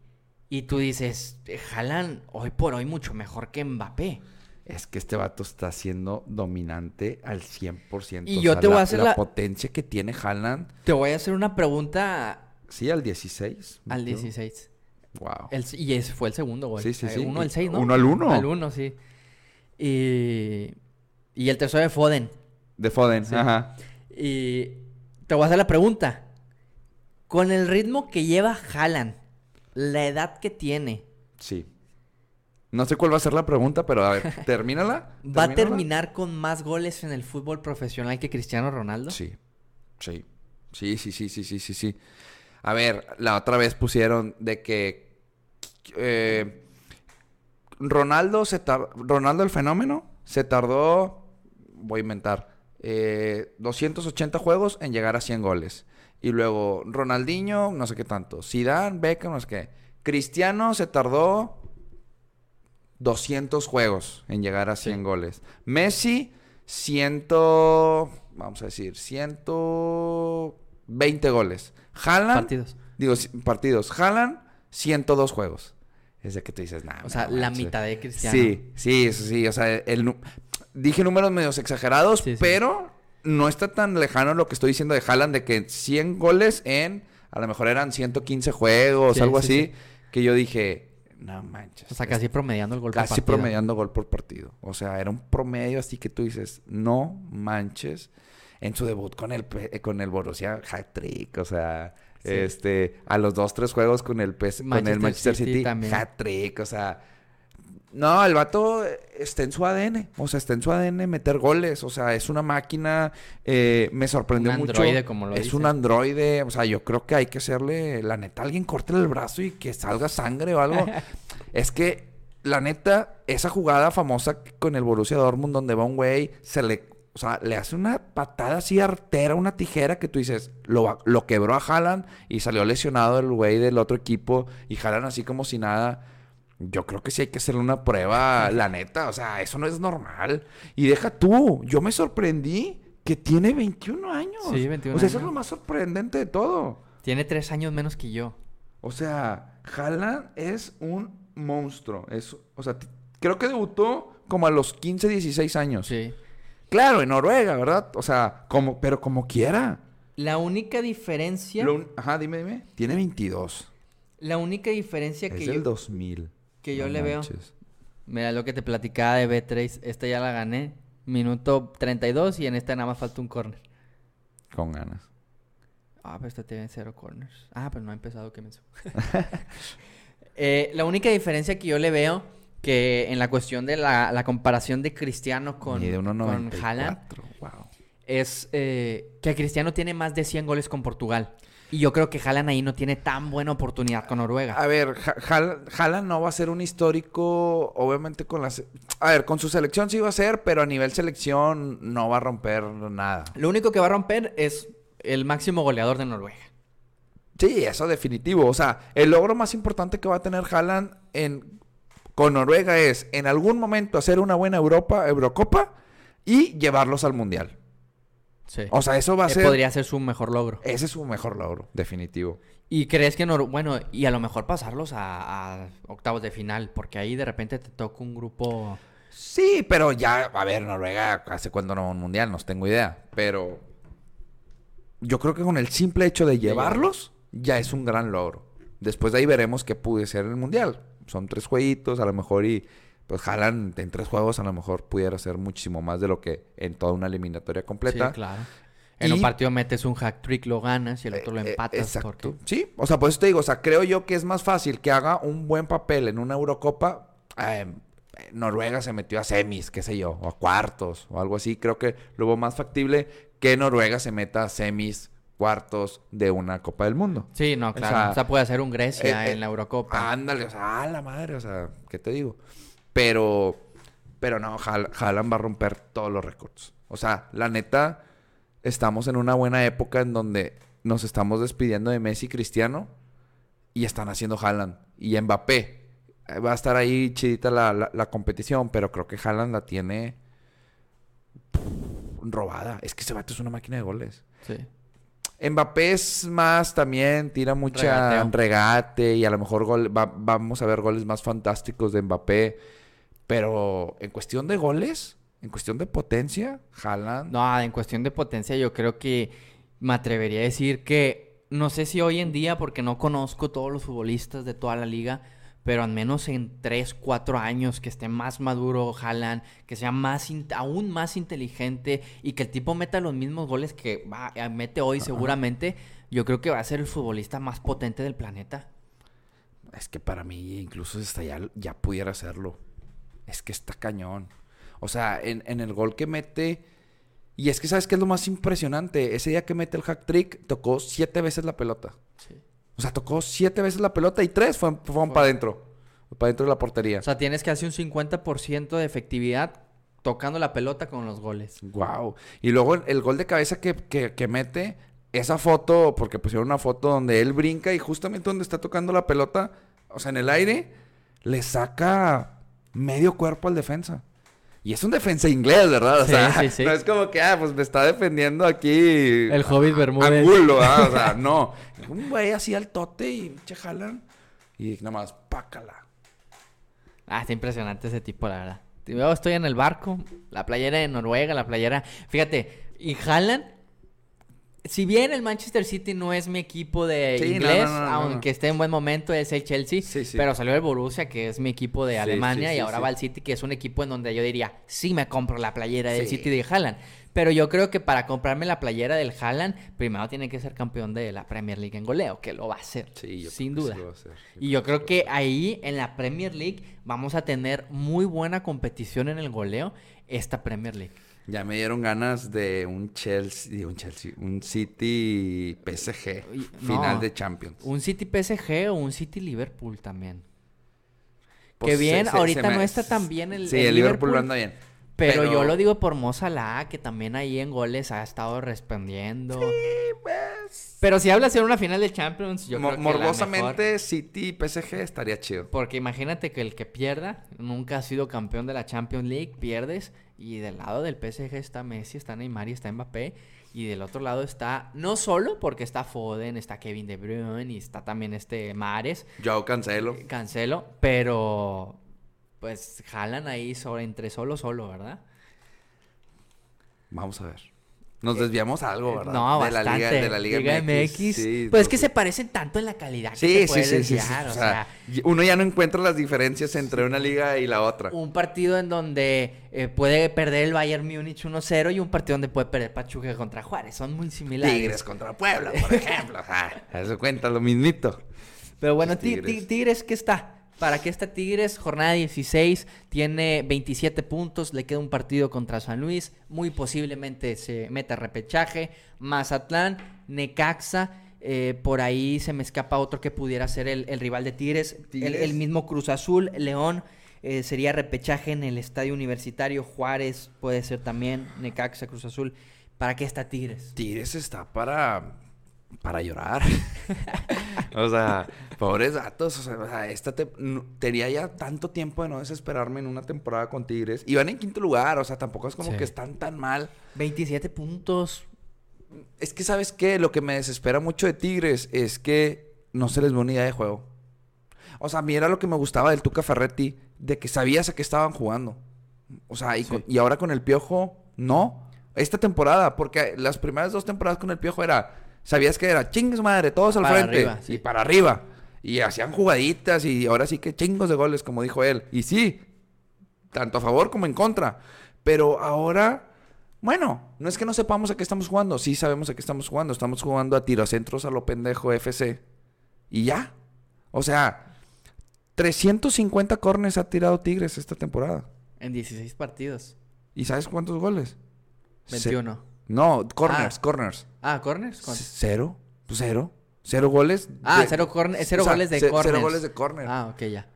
y tú dices, Haaland hoy por hoy mucho mejor que Mbappé. Es que este vato está siendo dominante al 100%. Y O yo sea, te voy a la- hacer la la- potencia que tiene Haaland. Te voy a hacer una pregunta Sí, al 16. al metió. 16. Wow. El- y ese fue el segundo gol. Sí, sí, Eh, sí. Uno al 6, ¿no? Uno al uno. Al 1, sí. Y, y el tercero de Foden. De Foden, Sí. ajá. Y te voy a hacer la pregunta. Con el ritmo que lleva Haaland, la edad que tiene, Sí. No sé cuál va a ser la pregunta, pero a ver, termínala. ¿va a terminar con más goles en el fútbol profesional que Cristiano Ronaldo? Sí. Sí. Sí, sí, sí, sí, sí, sí, sí. A ver, la otra vez pusieron de que eh, Ronaldo se tar- Ronaldo el fenómeno se tardó, voy a inventar, eh, 280 juegos en llegar a 100 goles. Y luego Ronaldinho, no sé qué tanto. Zidane, Beckham, no sé qué. Cristiano se tardó 200 juegos en llegar a 100 goles. Messi, 100, vamos a decir, 120 goles. Haaland, Partidos. digo, partidos. Haaland, 102 juegos. Es de que tú dices, nada. O sea, la mitad de Cristiano. Sí, sí, eso sí. O sea, el, dije números medios exagerados, Sí, sí. pero no está tan lejano lo que estoy diciendo de Haaland de que 100 goles en, a lo mejor eran 115 juegos, Sí, algo sí, así, sí. que yo dije, no manches. O sea, casi promediando el gol por Casi partido. promediando gol por partido. O sea, era un promedio así que tú dices, no manches. En su debut con el, P- con el Borussia, hat-trick. O sea, Sí. este, a los dos, tres juegos con el, PS con el Manchester City City, hat-trick. O sea, no, el vato está en su ADN. O sea, está en su ADN meter goles. O sea, es una máquina. eh, me sorprendió Un mucho. androide, como lo Es un androide. O sea, yo creo que hay que hacerle, la neta, alguien córtele el brazo y que salga sangre o algo. es que, la neta, esa jugada famosa con el Borussia Dortmund donde va un güey, se le... O sea, le hace una patada así artera, una tijera que tú dices, lo, lo quebró a Haaland y salió lesionado el güey del otro equipo y Haaland así como si nada. Yo creo que sí hay que hacerle una prueba, la neta. O sea, eso no es normal. Y deja tú, yo me sorprendí que tiene 21 años. Sí, 21 O sea, eso es lo más sorprendente de todo. Tiene tres años menos que yo. O sea, Haaland es un monstruo. Es, o sea, creo que debutó como a los 15, 16 años. Sí. Claro, en Noruega, ¿verdad? O sea, como, pero como quiera. La única diferencia... Lo un- Ajá, dime, dime. Tiene 22. La única diferencia Es que del yo... 2000. Que yo No le veo. Mira lo que te platicaba de B3. Esta ya la gané. Minuto 32 y en esta nada más falta un corner. Con ganas. Ah, pero esta tiene cero corners. Ah, pero no ha empezado, qué menso. Eh, la única diferencia que yo le veo que en la cuestión de la, la comparación de Cristiano con, Mide con 1.94. Haaland Wow. es eh, que Cristiano tiene más de 100 goles con Portugal. Y yo creo que Haaland ahí no tiene tan buena oportunidad con Noruega. A ver, Haaland no va a ser un histórico, obviamente con la... se- A ver, con su selección sí va a ser, pero a nivel selección no va a romper nada. Lo único que va a romper es el máximo goleador de Noruega. Sí, eso definitivo. O sea, el logro más importante que va a tener Haaland en, con Noruega es en algún momento hacer una buena Europa, Eurocopa y llevarlos al Mundial. Sí. O sea, eso va a Eh, ser... Podría ser su mejor logro. Ese es su mejor logro, definitivo. ¿Y crees que bueno, y a lo mejor pasarlos a, a octavos de final? Porque ahí de repente te toca un grupo. Sí, pero ya, a ver, Noruega, ¿hace cuándo no va un mundial? No tengo idea. Pero yo creo que con el simple hecho de llevarlos, ya es un gran logro. Después de ahí veremos qué pude ser el mundial. Son tres jueguitos, a lo mejor, y pues jalan en tres juegos, a lo mejor pudiera ser muchísimo más de lo que en toda una eliminatoria completa. Sí, claro. En Y- un partido metes un hack trick, lo ganas y el otro lo Eh, eh, empatas. exacto. porque- Sí, o sea, por eso te digo, o sea, creo yo que es más fácil que haga un buen papel en una Eurocopa. eh, Noruega se metió a semis, qué sé yo, o a cuartos, o algo así. Creo que lo veo más factible que Noruega se meta a semis, cuartos de una Copa del Mundo. Sí, no, claro. O sea, sea, puede hacer un Grecia eh, eh, en la Eurocopa. Ándale, o sea, a la madre, o sea, ¿qué te digo? Pero, pero no, Haaland va a romper todos los récords. O sea, la neta, estamos en una buena época en donde nos estamos despidiendo de Messi y Cristiano y están haciendo Haaland y Mbappé. Eh, Va a estar ahí chidita la, la- la competición, pero creo que Haaland la tiene robada. Es que ese vato es una máquina de goles. Sí. Mbappé es más también, tira mucha Regateo. regate y a lo mejor gol- va- vamos a ver goles más fantásticos de Mbappé. Pero en cuestión de goles, en cuestión de potencia, Haaland. No, en cuestión de potencia, yo creo que me atrevería a decir que no sé si hoy en día, porque no conozco todos los futbolistas de toda la liga, pero al menos en 3, 4 años que esté más maduro Haaland, que sea más aún más inteligente y que el tipo meta los mismos goles que va, eh, mete hoy seguramente, yo creo que va a ser el futbolista más potente del planeta. Es que para mí incluso hasta ya, ya pudiera hacerlo. Es que está cañón. O sea, en, en el gol que mete... Y es que, ¿sabes qué es lo más impresionante? Ese día que mete el hack trick, tocó siete veces la pelota. O sea, tocó siete veces la pelota y tres fueron, fueron para adentro. Para adentro de la portería. O sea, tienes que hacer un 50% de efectividad tocando la pelota con los goles. Wow. Y luego el, el gol de cabeza que, que- que mete, esa foto, porque pusieron una foto donde él brinca y justamente donde está tocando la pelota, o sea, en el aire, le saca medio cuerpo al defensa. Y es un defensa inglés, ¿verdad? O Sí, sea, sí, sí. no es como que, ah, pues me está defendiendo aquí. El Hobbit Bermúdez. Angulo, ¿ah? O sea, no. Un güey así al tote y che jalan. Y nada más, pácala. Ah, está impresionante ese tipo, la verdad. Yo estoy en el barco, la playera de Noruega, la playera. Fíjate, y Haaland, si bien el Manchester City no es mi equipo de Sí, inglés, no, no, no, aunque esté en buen momento, es el Chelsea, Sí, sí. pero salió el Borussia, que es mi equipo de Alemania, y ahora va al City, que es un equipo en donde yo diría, sí me compro la playera del. City de Haaland. Pero yo creo que para comprarme la playera del Haaland, primero tiene que ser campeón de la Premier League en goleo, que lo va a hacer, Sí, yo sin creo que duda. sí lo va a hacer. Yo Y yo creo que ahí en la Premier League vamos a tener muy buena competición en el goleo esta Premier League. Ya me dieron ganas de un Chelsea, un Chelsea, un City PSG Y- final de Champions. Un City PSG o un City Liverpool también. Pues que bien, se- se- ahorita se me- no está tan bien el, Sí, el el Liverpool anda bien. Pero, pero- yo lo digo por Mo Salah, que también ahí en goles ha estado respondiendo. pues. Pero si hablas en una final de Champions, yo Mo- creo que la mejor- morbosamente City PSG estaría chido. Porque imagínate que el que pierda nunca ha sido campeón de la Champions League, pierdes y del lado del PSG está Messi, está Neymar y está Mbappé y del otro lado está no solo porque está Foden, está Kevin De Bruyne y está también este Mares, Joao Cancelo. Cancelo, pero pues jalan ahí sobre entre solo solo, ¿verdad? Vamos a ver. Nos desviamos a algo, ¿verdad? Eh, No, de bastante. la liga, de la Liga, MX. Sí, pues es que se parecen tanto en la calidad que Sí, te sí, puedes sí, sí, sí, desviar, O sea, uno ya no encuentra las diferencias entre una liga y la otra. un partido en donde eh, puede perder el Bayern Múnich 1-0 y un partido donde puede perder Pachuca contra Juárez. Son muy similares. Tigres contra Puebla, por ejemplo. o sea, eso cuenta lo mismito. Pero bueno. Tigres. ¿qué está? ¿Para qué está Tigres? Jornada 16, tiene 27 puntos, le queda un partido contra San Luis, muy posiblemente se meta repechaje. Mazatlán, Necaxa, eh, por ahí se me escapa otro que pudiera ser el, el rival de Tigres. El, Tigres. el mismo Cruz Azul, León, eh, sería repechaje en el estadio universitario. Juárez puede ser también, Necaxa, Cruz Azul. ¿Para qué está Tigres? Tigres está para. Para llorar. o sea, pobres datos. O sea, o sea, esta te- no- tenía ya tanto tiempo de no desesperarme en una temporada con Tigres. Y van en quinto lugar. O sea, tampoco es como Sí. que están tan mal. 27 puntos. Es que, ¿sabes qué? Lo que me desespera mucho de Tigres es que no se les ve una idea de juego. O sea, a mí era lo que me gustaba del Tuca Ferretti, de que sabías a qué estaban jugando. O sea, y, con- y ahora con el Piojo, no. Esta temporada, porque las primeras dos temporadas con el Piojo era, sabías que era chingues madre, todos al frente arriba, sí. y para arriba. Y hacían jugaditas y ahora sí que chingos de goles, como dijo él. Y sí, tanto a favor como en contra. Pero ahora, bueno, no es que no sepamos a qué estamos jugando. Sí sabemos a qué estamos jugando. Estamos jugando a tirocentros a lo pendejo FC. Y ya. O sea, 350 corners ha tirado Tigres esta temporada. En 16 partidos. ¿Y sabes cuántos goles? Ce- 21. no, corners, Ah. corners. Ah, corners. Cero. Pues cero. Cero goles. Ah, de- cero, corne- cero o sea, goles de corners. Cero goles de corner. Ah, ok, ya.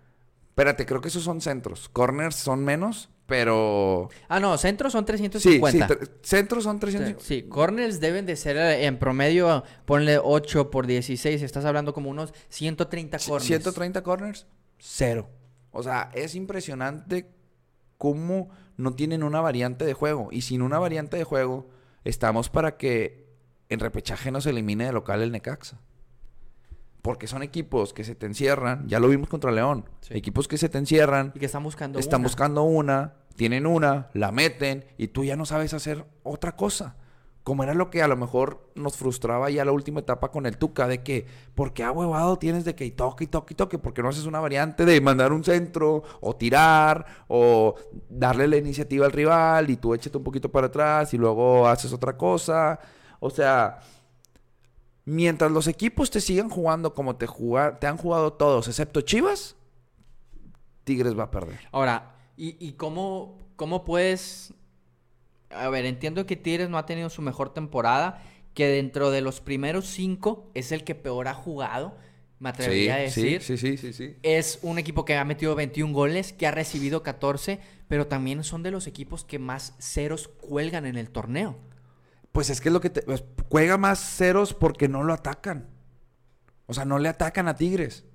Espérate, creo que esos son centros. Corners son menos, pero... Ah, no, centros son Sí, sí, 350. tre- centros son Sí, 350. Sí, corners deben de ser eh, en promedio, ponle 8 por 16, estás hablando como unos 130 corners. 130 corners, cero. O sea, es impresionante cómo no tienen una variante de juego. Y sin una variante de juego, estamos para que en repechaje nos elimine de local el Necaxa. Porque son equipos que se te encierran, ya lo vimos contra León. Sí. Equipos que se te encierran, Y que están buscando están una. buscando una, tienen una, la meten y tú ya no sabes hacer otra cosa. Como era lo que a lo mejor nos frustraba ya la última etapa con el Tuca, de que, ¿por qué ahuevado tienes de que toque y toque y toque? ¿Por qué no haces una variante de mandar un centro o tirar o darle la iniciativa al rival y tú échate un poquito para atrás y luego haces otra cosa? O sea, mientras los equipos te sigan jugando como te, juga- te han jugado todos, excepto Chivas, Tigres va a perder. Ahora, ¿y, y cómo, cómo puedes...? A ver, entiendo que Tigres no ha tenido su mejor temporada, que dentro de los primeros cinco es el que peor ha jugado, me atrevería a decir. Sí, sí, sí, sí. Es un equipo que ha metido 21 goles, que ha recibido 14, pero también son de los equipos que más ceros cuelgan en el torneo. Pues es que es lo que te... pues, juega más ceros porque no lo atacan. O sea, no le atacan a Tigres.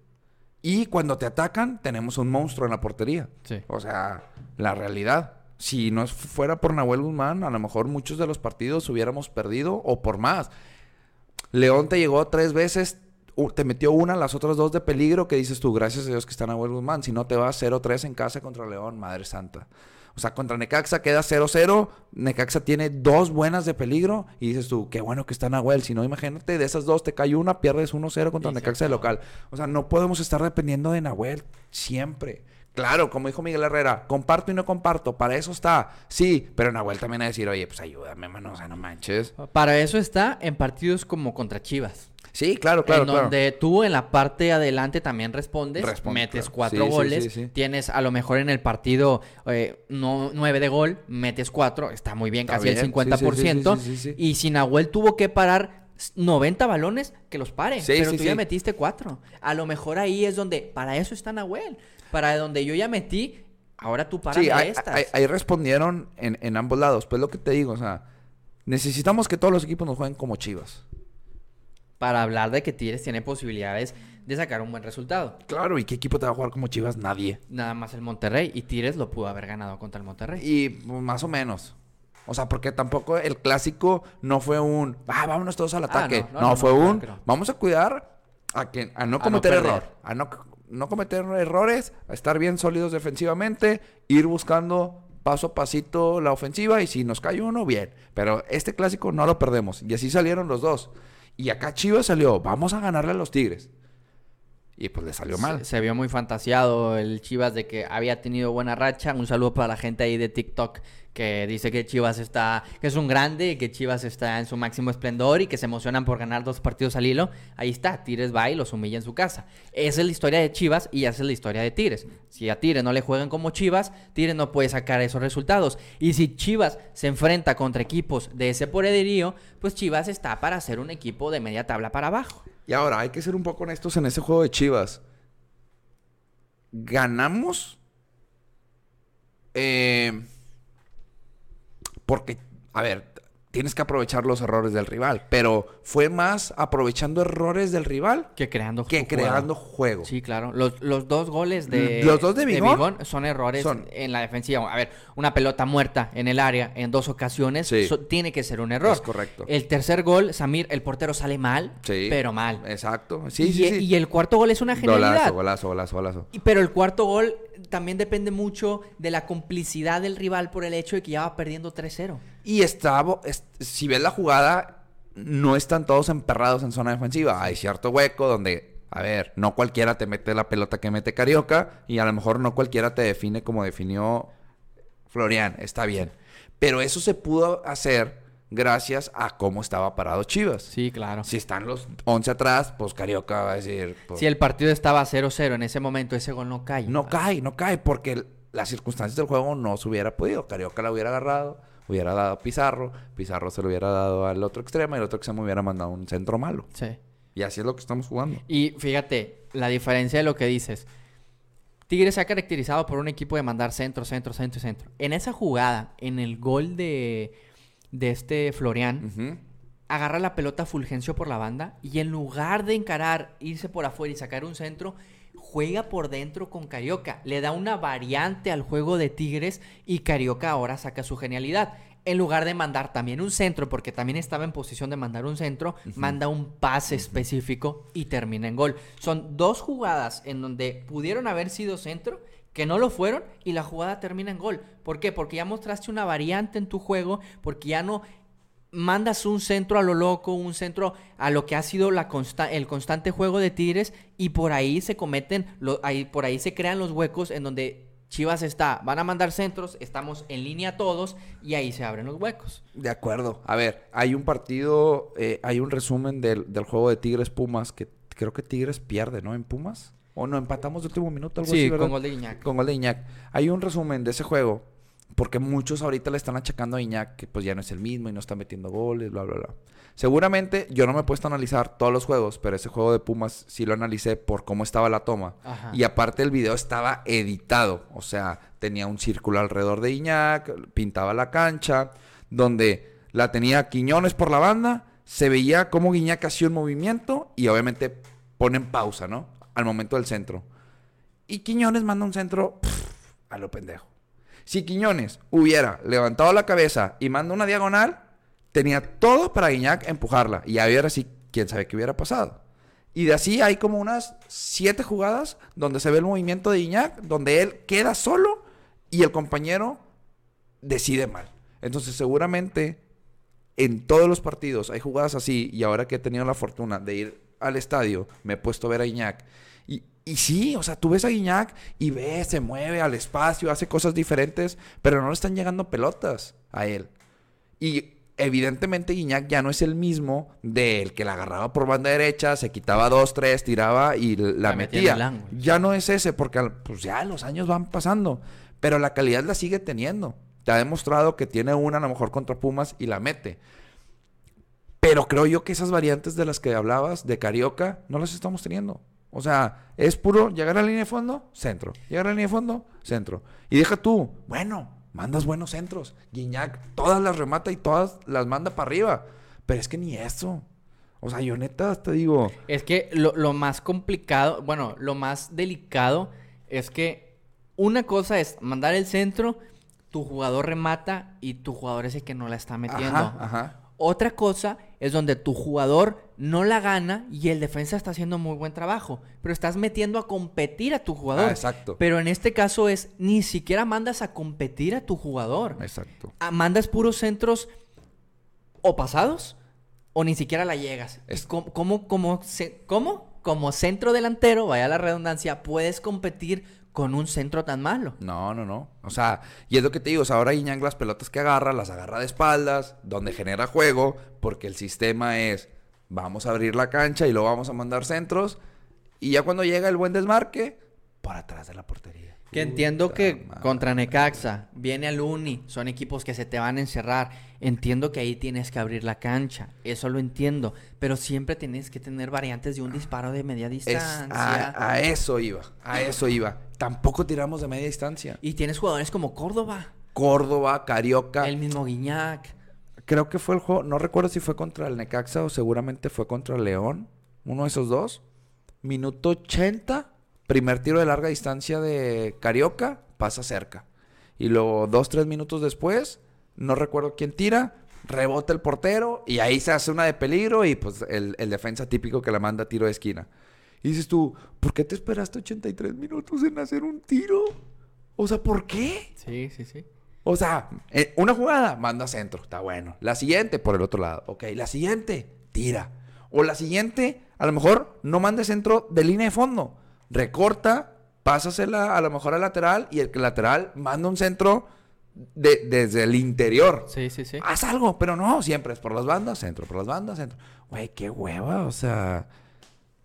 Y cuando te atacan, tenemos un monstruo en la portería. Sí. O sea, la realidad. Si no fuera por Nahuel Guzmán, a lo mejor muchos de los partidos hubiéramos perdido o por más. León te llegó tres veces, te metió una, las otras dos de peligro, que dices tú, gracias a Dios que está Nahuel Guzmán. Si no te vas 0-3 en casa contra León, madre santa. O sea, contra Necaxa queda 0-0. Necaxa tiene dos buenas de peligro. Y dices tú, qué bueno que está Nahuel. Si no, imagínate, de esas dos te cae una, pierdes 1-0 contra Necaxa de local. O sea, no podemos estar dependiendo de Nahuel siempre. Claro, como dijo Miguel Herrera, comparto y no comparto. Para eso está. Sí, pero Nahuel también a decir, oye, pues ayúdame, mano. O sea, no manches. Para eso está en partidos como contra Chivas. Sí, claro, claro, en claro. donde tú en la parte adelante también respondes, Responde, metes claro. cuatro Sí, goles, sí, sí. tienes a lo mejor en el partido eh, no, nueve de gol, metes cuatro, está muy bien, Está casi el bien, 50%. sí, sí, sí, sí, sí. Y si Nahuel tuvo que parar 90 balones, que los pare. Sí, pero tú ya metiste cuatro. A lo mejor ahí es donde, para eso está Nahuel. Para donde yo ya metí, ahora tú paras Sí, ahí, estas. ahí- ahí respondieron en, en ambos lados. Pues lo que te digo, o sea, necesitamos que todos los equipos nos jueguen como chivas. Para hablar de que Tigres tiene posibilidades de sacar un buen resultado. Claro, ¿y qué equipo te va a jugar como chivas? Nadie. Nada más el Monterrey. Y Tigres lo pudo haber ganado contra el Monterrey. Y pues, más o menos. O sea, porque tampoco el clásico no fue un, ah, vámonos todos al Ah, ataque. no, no, no, no, fue un, claro vamos a cuidar a, que, a no A cometer perder. error. A no, no cometer errores, a estar bien sólidos defensivamente, ir buscando paso a pasito la ofensiva y si nos cae uno, bien. Pero este clásico no lo perdemos. Y así salieron los dos. Y acá Chivas salió, vamos a ganarle a los Tigres. Y pues le salió mal. Se, se vio muy fantaseado el Chivas de que había tenido buena racha. Un saludo para la gente ahí de TikTok que dice que Chivas está, que es un grande, que Chivas está en su máximo esplendor y que se emocionan por ganar dos partidos al hilo. Ahí está, Tigres va y los humilla en su casa. Esa es la historia de Chivas y esa es la historia de Tigres. Si a Tigres no le juegan como Chivas, Tigres no puede sacar esos resultados. Y si Chivas se enfrenta contra equipos de ese poderío, pues Chivas está para ser un equipo de media tabla para abajo. Y ahora, hay que ser un poco honestos en ese juego de Chivas. Ganamos. Eh, porque, a ver, tienes que aprovechar los errores del rival. Pero fue más aprovechando errores del rival Que creando que juego. creando juego. Sí, claro. Los, los dos goles de, Los dos de Bigón son errores son- en la defensiva. A ver, una pelota muerta en el área en dos ocasiones Sí. so- tiene que ser un error. Es correcto. El tercer gol, Samir, el portero sale mal, Sí. pero mal. Exacto. Sí, y, sí, sí. y el cuarto gol es una genialidad. Golazo, golazo, golazo, golazo. Y- Pero el cuarto gol también depende mucho de la complicidad del rival por el hecho de que ya va perdiendo 3-0. Y estaba, es- si ves la jugada, no están todos emperrados en zona defensiva. Hay cierto hueco donde, a ver, no cualquiera te mete la pelota que mete Carioca y a lo mejor no cualquiera te define como definió Florian. Está bien. Pero eso se pudo hacer gracias a cómo estaba parado Chivas. Sí, claro. Si están los 11 atrás, pues Carioca va a decir... pues, Si el partido estaba 0-0 en ese momento, ese gol no cae. no cae, no cae, porque las circunstancias del juego no se hubiera podido. Carioca la hubiera agarrado, hubiera dado a Pizarro, Pizarro se lo hubiera dado al otro extremo y el otro extremo hubiera mandado un centro malo. Sí. Y así es lo que estamos jugando. Y fíjate, la diferencia de lo que dices. Tigres se ha caracterizado por un equipo de mandar centro, centro, centro y centro. En esa jugada, en el gol de, de este Florian, agarra la pelota Fulgencio por la banda y en lugar de encarar, irse por afuera y sacar un centro, juega por dentro con Carioca. Le da una variante al juego de Tigres y Carioca ahora saca su genialidad. En lugar de mandar también un centro, porque también estaba en posición de mandar un centro, manda un pase específico y termina en gol. Son dos jugadas en donde pudieron haber sido centro, que no lo fueron y la jugada termina en gol. ¿Por qué? Porque ya mostraste una variante en tu juego, porque ya no mandas un centro a lo loco, un centro a lo que ha sido el constante juego de Tigres y por ahí se cometen, lo- ahí, por ahí se crean los huecos en donde Chivas está, van a mandar centros, estamos en línea todos y ahí se abren los huecos. De acuerdo. A ver, hay un partido, eh, hay un resumen del, del juego de Tigres Pumas que creo que Tigres pierde, ¿no? En Pumas. O no, empatamos de último minuto, algo Sí, así, ¿verdad? con gol de Guiñac. Con gol de Iñak. Hay un resumen de ese juego. Porque muchos ahorita le están achacando a Iñak que pues ya no es el mismo y no está metiendo goles, bla, bla, bla. Seguramente yo no me he puesto a analizar todos los juegos, pero ese juego de Pumas sí lo analicé por cómo estaba la toma. Ajá. Y aparte el video estaba editado. O sea, tenía un círculo alrededor de Iñak, pintaba la cancha, donde la tenía Quiñones por la banda, se veía cómo Guiñac hacía un movimiento y obviamente ponen pausa, ¿no? Al momento del centro. Y Quiñones manda un centro pff, a lo pendejo. Si Quiñones hubiera levantado la cabeza y manda una diagonal, tenía todo para Guiñac empujarla. Y a ver así, quién sabe qué hubiera pasado. Y de así hay como unas siete jugadas donde se ve el movimiento de Guiñac, donde él queda solo y el compañero decide mal. Entonces seguramente en todos los partidos hay jugadas así y ahora que he tenido la fortuna de ir al estadio, me he puesto a ver a Guiñac. Y, y sí, o sea, tú ves a Guiñac y ves, se mueve al espacio, hace cosas diferentes, pero no le están llegando pelotas a él. Y evidentemente Guiñac ya no es el mismo del que la agarraba por banda derecha, se quitaba dos, tres, tiraba y la, La metía metía. Ya no es ese, porque al- pues ya los años van pasando, pero la calidad la sigue teniendo. Te ha demostrado que tiene una a lo mejor contra Pumas y la mete. Pero creo yo que esas variantes de las que hablabas, de Carioca, no las estamos teniendo. O sea, es puro llegar a la línea de fondo, centro. Llegar a la línea de fondo, centro. Y deja tú, bueno, mandas buenos centros. Guiñac todas las remata y todas las manda para arriba. Pero es que ni eso. O sea, yo neta te digo, Es que lo, lo más complicado, bueno, lo más delicado es que una cosa es mandar el centro, tu jugador remata y tu jugador es el que no la está metiendo. ajá, ajá. Otra cosa es donde tu jugador no la gana y el defensa está haciendo muy buen trabajo, pero estás metiendo a competir a tu jugador. Ah, exacto. Pero en este caso es ni siquiera mandas a competir a tu jugador. Exacto. Ah, mandas puros centros o pasados o ni siquiera la llegas. Es- ¿Cómo, cómo, cómo, se- cómo? Como centro delantero, vaya la redundancia, puedes competir con un centro tan malo. No, no, no. O sea, y es lo que te digo, o sea, ahora Iñang las pelotas que agarra, las agarra de espaldas, donde genera juego, porque el sistema es, vamos a abrir la cancha y luego vamos a mandar centros, y ya cuando llega el buen desmarque, por atrás de la portería. Que entiendo Puta que madre. contra Necaxa, viene al Uni, son equipos que se te van a encerrar. Entiendo que ahí tienes que abrir la cancha, eso lo entiendo. Pero siempre tienes que tener variantes de un disparo de media Es- distancia. a, a eso iba, a eso iba. Tampoco tiramos de media distancia. Y tienes jugadores como Córdoba, Córdoba, Carioca. el mismo Guiñac. Creo que fue el juego, no recuerdo si fue contra el Necaxa o seguramente fue contra León. Uno de esos dos. Minuto 80, primer tiro de larga distancia de Carioca, pasa cerca. Y luego dos, tres minutos después, no recuerdo quién tira, rebota el portero y ahí se hace una de peligro y pues el, el defensa típico que la manda a tiro de esquina. Y dices tú, ¿por qué te esperaste 83 minutos en hacer un tiro? O sea, ¿por qué? Sí, sí, sí. O sea, eh, una jugada, manda centro, está bueno. La siguiente, por el otro lado. Ok, la siguiente, tira. O la siguiente, a lo mejor no mande centro de línea de fondo. Recorta, pásasela a lo mejor al lateral y el lateral manda un centro de- desde el interior. Sí, sí, sí. Haz algo, pero no, siempre es por las bandas, centro, por las bandas, centro. Güey, qué hueva, o sea.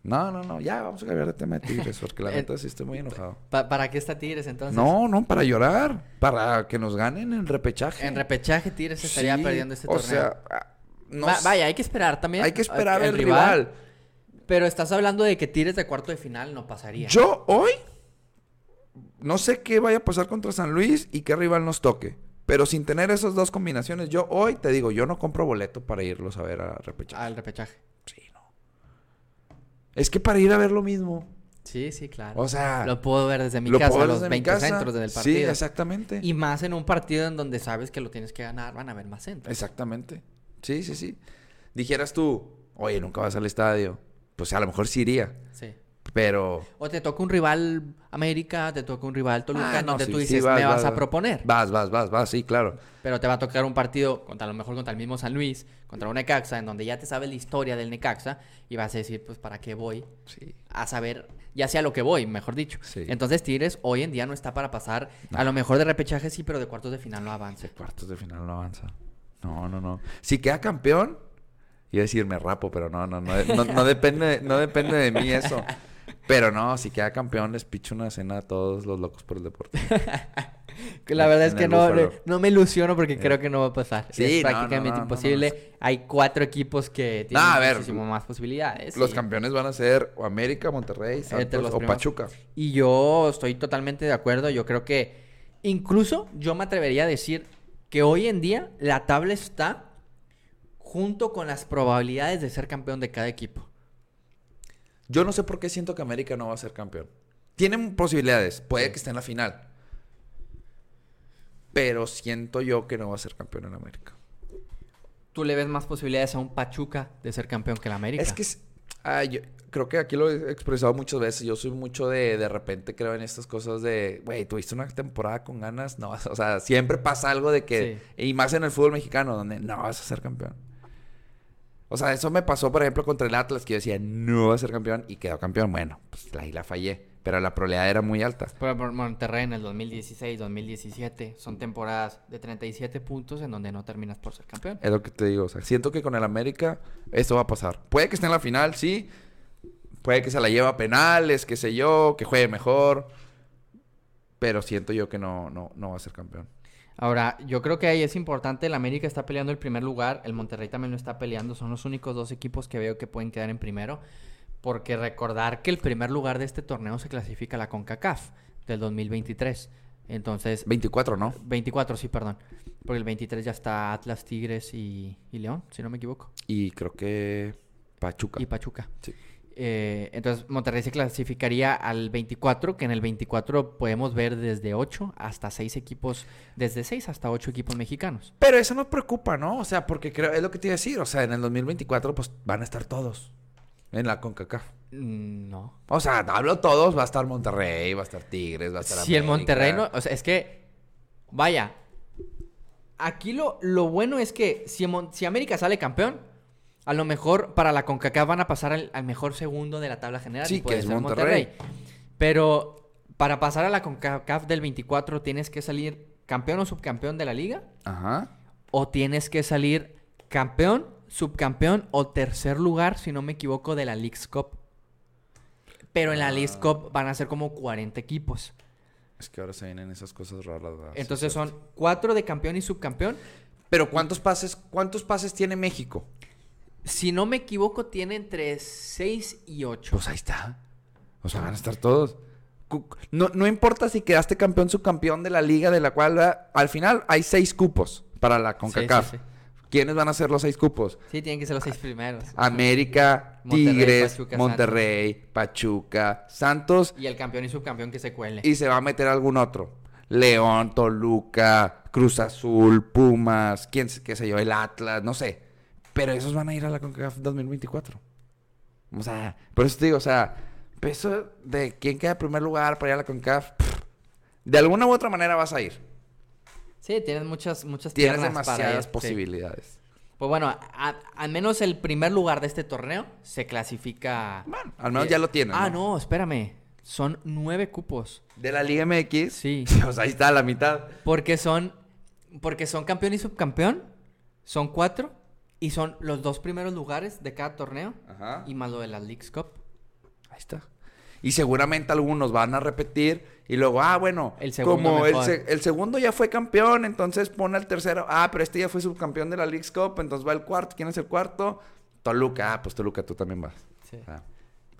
No, no, no, ya vamos a cambiar de tema de Tigres, porque la neta sí estoy muy enojado. Pa- ¿Para qué está Tigres entonces? No, no, para llorar, para que nos ganen en repechaje. En repechaje Tigres estaría Sí, perdiendo este o torneo. sea, ah, no Va- vaya, hay que esperar también. hay que esperar el rival. Pero estás hablando de que Tigres de cuarto de final no pasaría. Yo hoy no sé qué vaya a pasar contra San Luis y qué rival nos toque. Pero sin tener esas dos combinaciones, yo hoy te digo, yo no compro boleto para irlos a ver a repechaje. Al repechaje. Sí, no. Es que para ir a ver lo mismo. Sí, sí, claro. O sea, lo puedo ver desde mi lo casa, puedo ver los desde mi 20 casa. centros del Sí, partido. exactamente. y más en un partido en donde sabes que lo tienes que ganar, van a haber más centros. Exactamente. Sí, sí, sí. Dijeras tú, oye, nunca vas al estadio. Pues a lo mejor sí iría. Sí. Pero O te toca un rival América, te toca un rival Toluca, Ah, no, donde sí, tú sí, dices, vas, me vas, vas, a proponer. Vas, vas, vas, vas, sí, claro. Pero te va a tocar un partido, contra, a lo mejor contra el mismo San Luis, contra un Necaxa, en donde ya te sabes la historia del Necaxa y vas a decir, pues, ¿para qué voy? Sí. A saber, ya sea lo que voy, mejor dicho. Entonces Tigres hoy en día no está para pasar, a lo mejor de repechaje sí, pero de cuartos de final no avanza. De cuartos de final no avanza. No, no, no. Si queda campeón, iba a decir me rapo, pero no, no, no, no, no depende, no depende de mí eso. Pero no, si queda campeón, les picho una cena a todos los locos por el deporte. La verdad es que no, no me ilusiono porque creo que no va a pasar. Sí, es prácticamente no, no, no, imposible. Hay cuatro equipos que tienen ver, muchísimo más posibilidades. Los y- campeones van a ser o América, Monterrey, Santos los o. Pachuca. Y yo estoy totalmente de acuerdo. Yo creo que incluso yo me atrevería a decir que hoy en día la tabla está junto con las probabilidades de ser campeón de cada equipo. Yo no sé por qué siento que América no va a ser campeón. Tienen posibilidades, puede que esté en la final. Pero siento yo que no va a ser campeón en América. ¿Tú le ves más posibilidades a un Pachuca de ser campeón que el América? Es que es- ah, yo creo que aquí lo he expresado muchas veces. Yo soy mucho de de repente creo en estas cosas de, güey, tuviste una temporada con ganas, no vas, o sea, siempre pasa algo de que y más en el fútbol mexicano donde no vas a ser campeón. O sea, eso me pasó, por ejemplo, contra el Atlas, que yo decía, no va a ser campeón, y quedó campeón. Bueno, pues ahí la fallé, pero la probabilidad era muy alta. Por Monterrey en el 2016, 2017 son temporadas de 37 puntos en donde no terminas por ser campeón. Es lo que te digo. O sea, siento que con el América esto va a pasar. Puede que esté en la final, sí. Puede que se la lleve a penales, qué sé yo, que juegue mejor. Pero siento yo que no, no, no va a ser campeón. Ahora, yo creo que ahí es importante, el América está peleando el primer lugar, el Monterrey también lo está peleando, son los únicos dos equipos que veo que pueden quedar en primero, porque recordar que el primer lugar de este torneo se clasifica a la CONCACAF del 2023. Entonces, 24, ¿no? 24, sí, perdón. Porque el 23 ya está Atlas, Tigres y, y León, si no me equivoco. Y creo que Pachuca. Y Pachuca. Sí. Eh, entonces Monterrey se clasificaría al 24, que en el 24 podemos ver desde 8 hasta 6 equipos, desde 6 hasta 8 equipos mexicanos. Pero eso no preocupa, ¿no? O sea, porque creo, es lo que te iba a decir. O sea, en el 2024, pues van a estar todos en la CONCACAF. Mm, No. O sea, hablo todos, va a estar Monterrey, va a estar Tigres, va a estar Si el América. Monterrey no, o sea, es que, vaya, aquí lo, lo bueno es que si, si América sale campeón, a lo mejor para la CONCACAF van a pasar al, al mejor segundo de la tabla general. Sí, y puede que es ser Monterrey. Pero para pasar a la CONCACAF del 24 tienes que salir campeón o subcampeón de la liga Ajá. o tienes que salir campeón, subcampeón o tercer lugar, si no me equivoco, de la League's Cup. Pero en la League's Cup van a ser como 40 equipos. Es que ahora se vienen esas cosas raras, Entonces son cuatro de campeón y subcampeón. Pero ¿cuántos pases, cuántos pases tiene México? Si no me equivoco, tiene entre 6 y 8. Pues ahí está. O sea, van a estar todos. No, no importa si quedaste campeón, subcampeón de la liga de la cual ¿verdad? al final hay seis cupos para la CONCACAF. sí, sí. ¿Quiénes van a ser los seis cupos? Sí, tienen que ser los seis primeros. América, Monterrey, Tigres, Pachuca, Monterrey, Pachuca, Santos Y el campeón y subcampeón que se cuele. y se va a meter algún otro. León, Toluca, Cruz Azul, Pumas, quién qué sé yo, el Atlas, no sé. Pero esos van a ir a la CONCACAF 2024. O sea, por eso te digo, o sea, eso de quién queda en primer lugar para ir a la CONCACAF, de alguna u otra manera vas a ir. Sí, tienes muchas, muchas Tienes para demasiadas sí. posibilidades. Pues bueno, al menos el primer lugar de este torneo se clasifica. Bueno, al menos Eh, ya lo tienen. Ah, no, espérame. Son nueve cupos. De la Liga MX. Sí. O sea, ahí está la mitad. Porque son. Porque son campeón y subcampeón. Son cuatro. Y son los dos primeros lugares de cada torneo. Ajá. Y más lo de la League's Cup. Ahí está. Y seguramente algunos van a repetir y luego, ah, bueno, El segundo como el, mejor. se- el segundo ya fue campeón, entonces pone al tercero, ah, pero este ya fue subcampeón de la League's Cup, entonces va el cuarto, ¿quién es el cuarto? Toluca, ah, pues Toluca, tú también vas. Sí. Ah,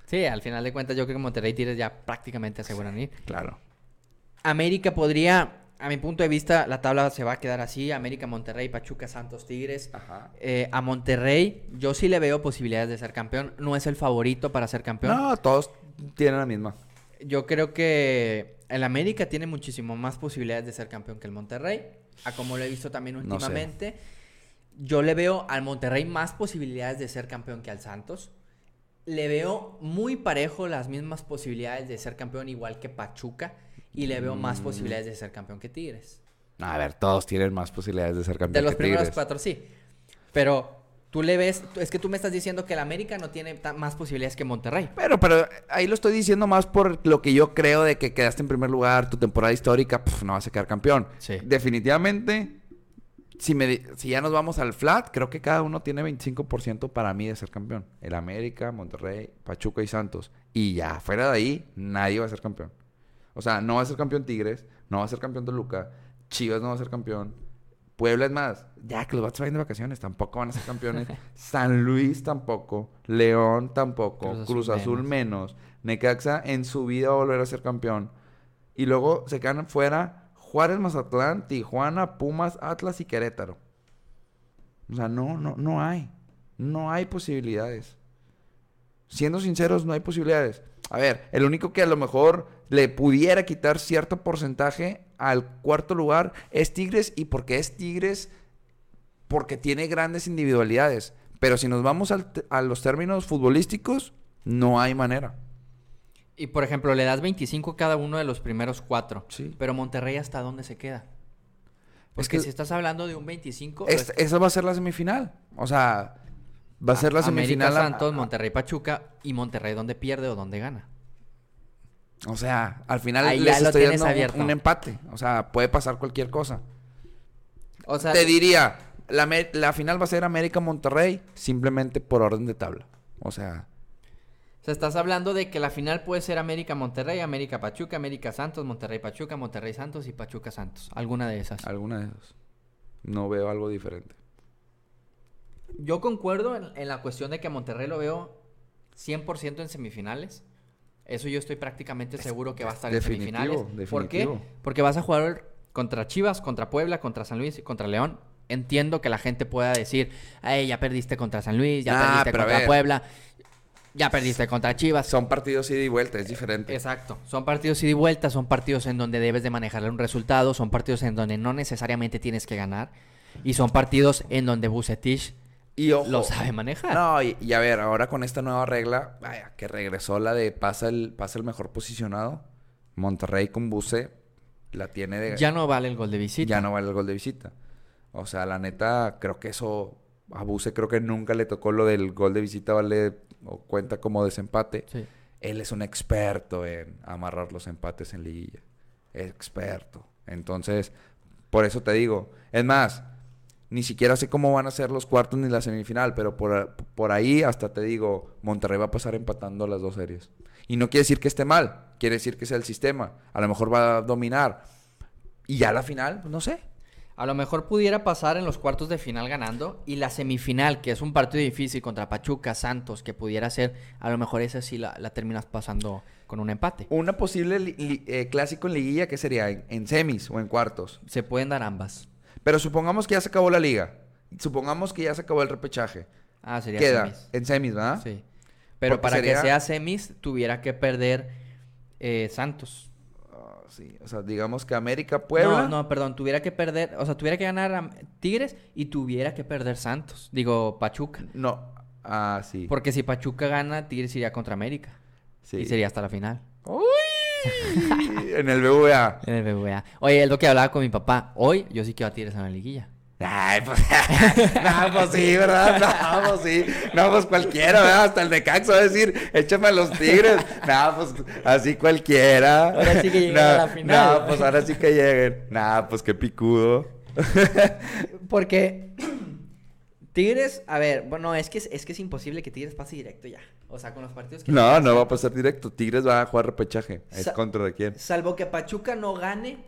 Sí, al final de cuentas yo creo que Monterrey Tigres ya prácticamente aseguran ir. claro. América podría, a mi punto de vista, la tabla se va a quedar así. América, Monterrey, Pachuca, Santos, Tigres. Ajá. Eh, a Monterrey yo sí le veo posibilidades de ser campeón. No es el favorito para ser campeón. No, todos tienen la misma. Yo creo que el América tiene muchísimo más posibilidades de ser campeón que el Monterrey. A como lo he visto también No sé. últimamente. Yo le veo al Monterrey más posibilidades de ser campeón que al Santos. Le veo muy parejo las mismas posibilidades de ser campeón igual que Pachuca. Y le veo Mm. más posibilidades de ser campeón que Tigres. A ver, todos tienen más posibilidades de ser campeón. De los que primeros Tigres. cuatro, sí. Pero tú le ves, es que tú me estás diciendo que el América no tiene más posibilidades que Monterrey. Pero, pero ahí lo estoy diciendo más por lo que yo creo de que quedaste en primer lugar, tu temporada histórica, no vas a quedar campeón. Sí. Definitivamente, si, me, si ya nos vamos al flat, creo que cada uno tiene 25% para mí de ser campeón. El América, Monterrey, Pachuca y Santos. Y ya, fuera de ahí, nadie va a ser campeón. O sea, no va a ser campeón Tigres, no va a ser campeón Toluca, Chivas no va a ser campeón. Puebla es más, ya que los vatos vayan de vacaciones, tampoco van a ser campeones. San Luis tampoco, León tampoco, Cruz Cruz Azul Azul, menos. Necaxa en su vida va a volver a ser campeón. Y luego se quedan fuera Juárez, Mazatlán, Tijuana, Pumas, Atlas y Querétaro. O sea, no, no, no hay. No hay posibilidades. Siendo sinceros, no hay posibilidades. A ver, el único que a lo mejor le pudiera quitar cierto porcentaje al cuarto lugar es Tigres. ¿Y porque es Tigres? Porque tiene grandes individualidades. Pero si nos vamos al a los términos futbolísticos, no hay manera. Y por ejemplo, le das 25 a cada uno de los primeros cuatro. Sí. Pero Monterrey, ¿hasta dónde se queda? Porque que- si estás hablando de un 25. Es- pues, esa va a ser la semifinal. O sea, va a ser la América, semifinal. a- Santos, a- Monterrey, Pachuca. ¿Y Monterrey dónde pierde o dónde gana? O sea, al final Ahí les estoy dando un- abierto. un empate. O sea, puede pasar cualquier cosa. O sea, Te diría, la, la final va a ser América-Monterrey simplemente por orden de tabla. O sea, o sea, estás hablando de que la final puede ser América-Monterrey, América-Pachuca, América-Santos, Monterrey-Pachuca, Monterrey-Santos y Pachuca-Santos. Alguna de esas. alguna de esas. No veo algo diferente. Yo concuerdo en, en la cuestión de que Monterrey lo veo 100% en semifinales. Eso yo estoy prácticamente seguro que va a estar en definitivo, semifinales. ¿Por qué? definitivo. Porque vas a jugar contra Chivas, contra Puebla, contra San Luis y contra León. Entiendo que la gente pueda decir, ay, ya perdiste contra San Luis, ya Ah, perdiste contra. Puebla. Ya perdiste contra Chivas. Son partidos ida y vuelta, es diferente. Exacto. Son partidos ida y vuelta, son partidos en donde debes de manejar un resultado, son partidos en donde no necesariamente tienes que ganar y son partidos en donde Bucetich Y ojo. lo sabe manejar. No, y, y a ver, ahora con esta nueva regla, vaya, que regresó la de pasa el, pasa el mejor posicionado. Monterrey con Buce la tiene de. Ya no vale el gol de visita. ya no vale el gol de visita. O sea, la neta, creo que eso. A Buce creo que nunca le tocó lo del gol de visita, vale o cuenta como desempate. Sí. Él es un experto en amarrar los empates en liguilla. Experto. Entonces, por eso te digo. Es más, ni siquiera sé cómo van a ser los cuartos ni la semifinal, pero por, por ahí hasta te digo, Monterrey va a pasar empatando las dos series. Y no quiere decir que esté mal, quiere decir que sea el sistema. A lo mejor va a dominar. Y ya la final, pues no sé. A lo mejor pudiera pasar en los cuartos de final ganando y la semifinal, que es un partido difícil contra Pachuca, Santos, que pudiera ser, a lo mejor esa sí la, la terminas pasando con un empate. Una posible eh, clásico en liguilla, ¿qué sería? ¿En, en semis o en cuartos? Se pueden dar ambas. Pero supongamos que ya se acabó la liga. Supongamos que ya se acabó el repechaje. Ah, sería Queda semis. en semis, ¿verdad? Sí. Pero Porque para sería- que sea semis, tuviera que perder eh, Santos. Ah, sí. O sea, digamos que América, Puebla. No, no, perdón, tuviera que perder, o sea, tuviera que ganar a Tigres y tuviera que perder Santos. Digo, Pachuca. No. Ah, sí. Porque si Pachuca gana, Tigres iría contra América. Sí. Y sería hasta la final. En el BVA. En el BBVA. Oye, es lo que hablaba con mi papá. Hoy yo sí quiero a Tigres en la liguilla. Ay, pues, no, pues sí, ¿verdad? No, pues sí. No, pues cualquiera, ¿verdad? Hasta el de Caxo va a decir, échame a los tigres. No, pues así cualquiera. Ahora sí que lleguen no, a la final. No, pues ahora sí que lleguen. No, pues qué picudo. Porque Tigres, a ver, bueno, es que es, es que es imposible que Tigres pase directo ya. O sea, con los partidos que No, no va a pasar directo. Tigres va a jugar repechaje. ¿Es Sa- contra de quién? Salvo que Pachuca no gane,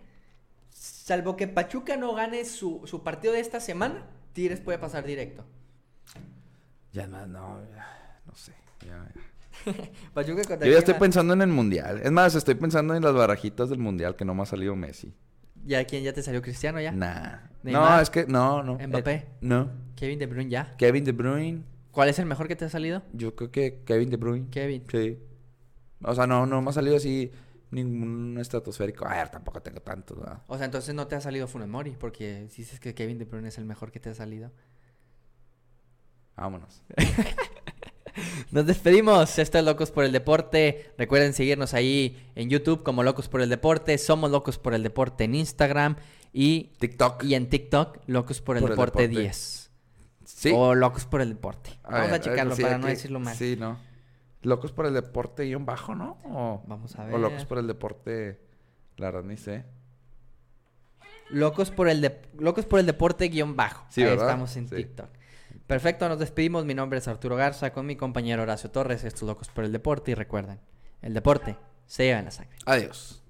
salvo que Pachuca no gane su, su partido de esta semana, Tigres puede pasar directo. Ya más, no, ya, no sé. ya, ya. Pachuca contra Yo ya estoy va- pensando en el mundial. Es más, estoy pensando en las barajitas del mundial que no me ha salido Messi. ¿Ya quién ya te salió Cristiano ya? Nah. Neymar. No, es que no, no. Mbappé. Eh, no. Kevin De Bruyne ya. Kevin De Bruyne. ¿Cuál es el mejor que te ha salido? Yo creo que Kevin De Bruyne. Kevin. Sí. O sea, no, no me ha salido así ningún estratosférico. A ver, tampoco tengo tantos. O sea, entonces no te ha salido Funes Mori, porque si dices que Kevin De Bruyne es el mejor que te ha salido. Vámonos. Nos despedimos. Esto es Locos por el Deporte. Recuerden seguirnos ahí en YouTube como Locos por el Deporte. Somos Locos por el Deporte en Instagram y, TikTok. y en TikTok, Locos por el Por el Deporte Deporte. 10. Sí. O Locos por el Deporte. A Vamos a checarlo sí, para no decirlo mal. Sí, ¿no? Locos por el deporte guion bajo, ¿no? O, Vamos a O ver. locos por el deporte. La verdad ni sé. Locos por el, de- Locos por el Deporte guion bajo. Sí, Ahí ¿verdad? estamos en Sí. TikTok. Perfecto, nos despedimos. Mi nombre es Arturo Garza con mi compañero Horacio Torres. Estos Locos por el Deporte. Y recuerden, el deporte se lleva en la sangre. Adiós.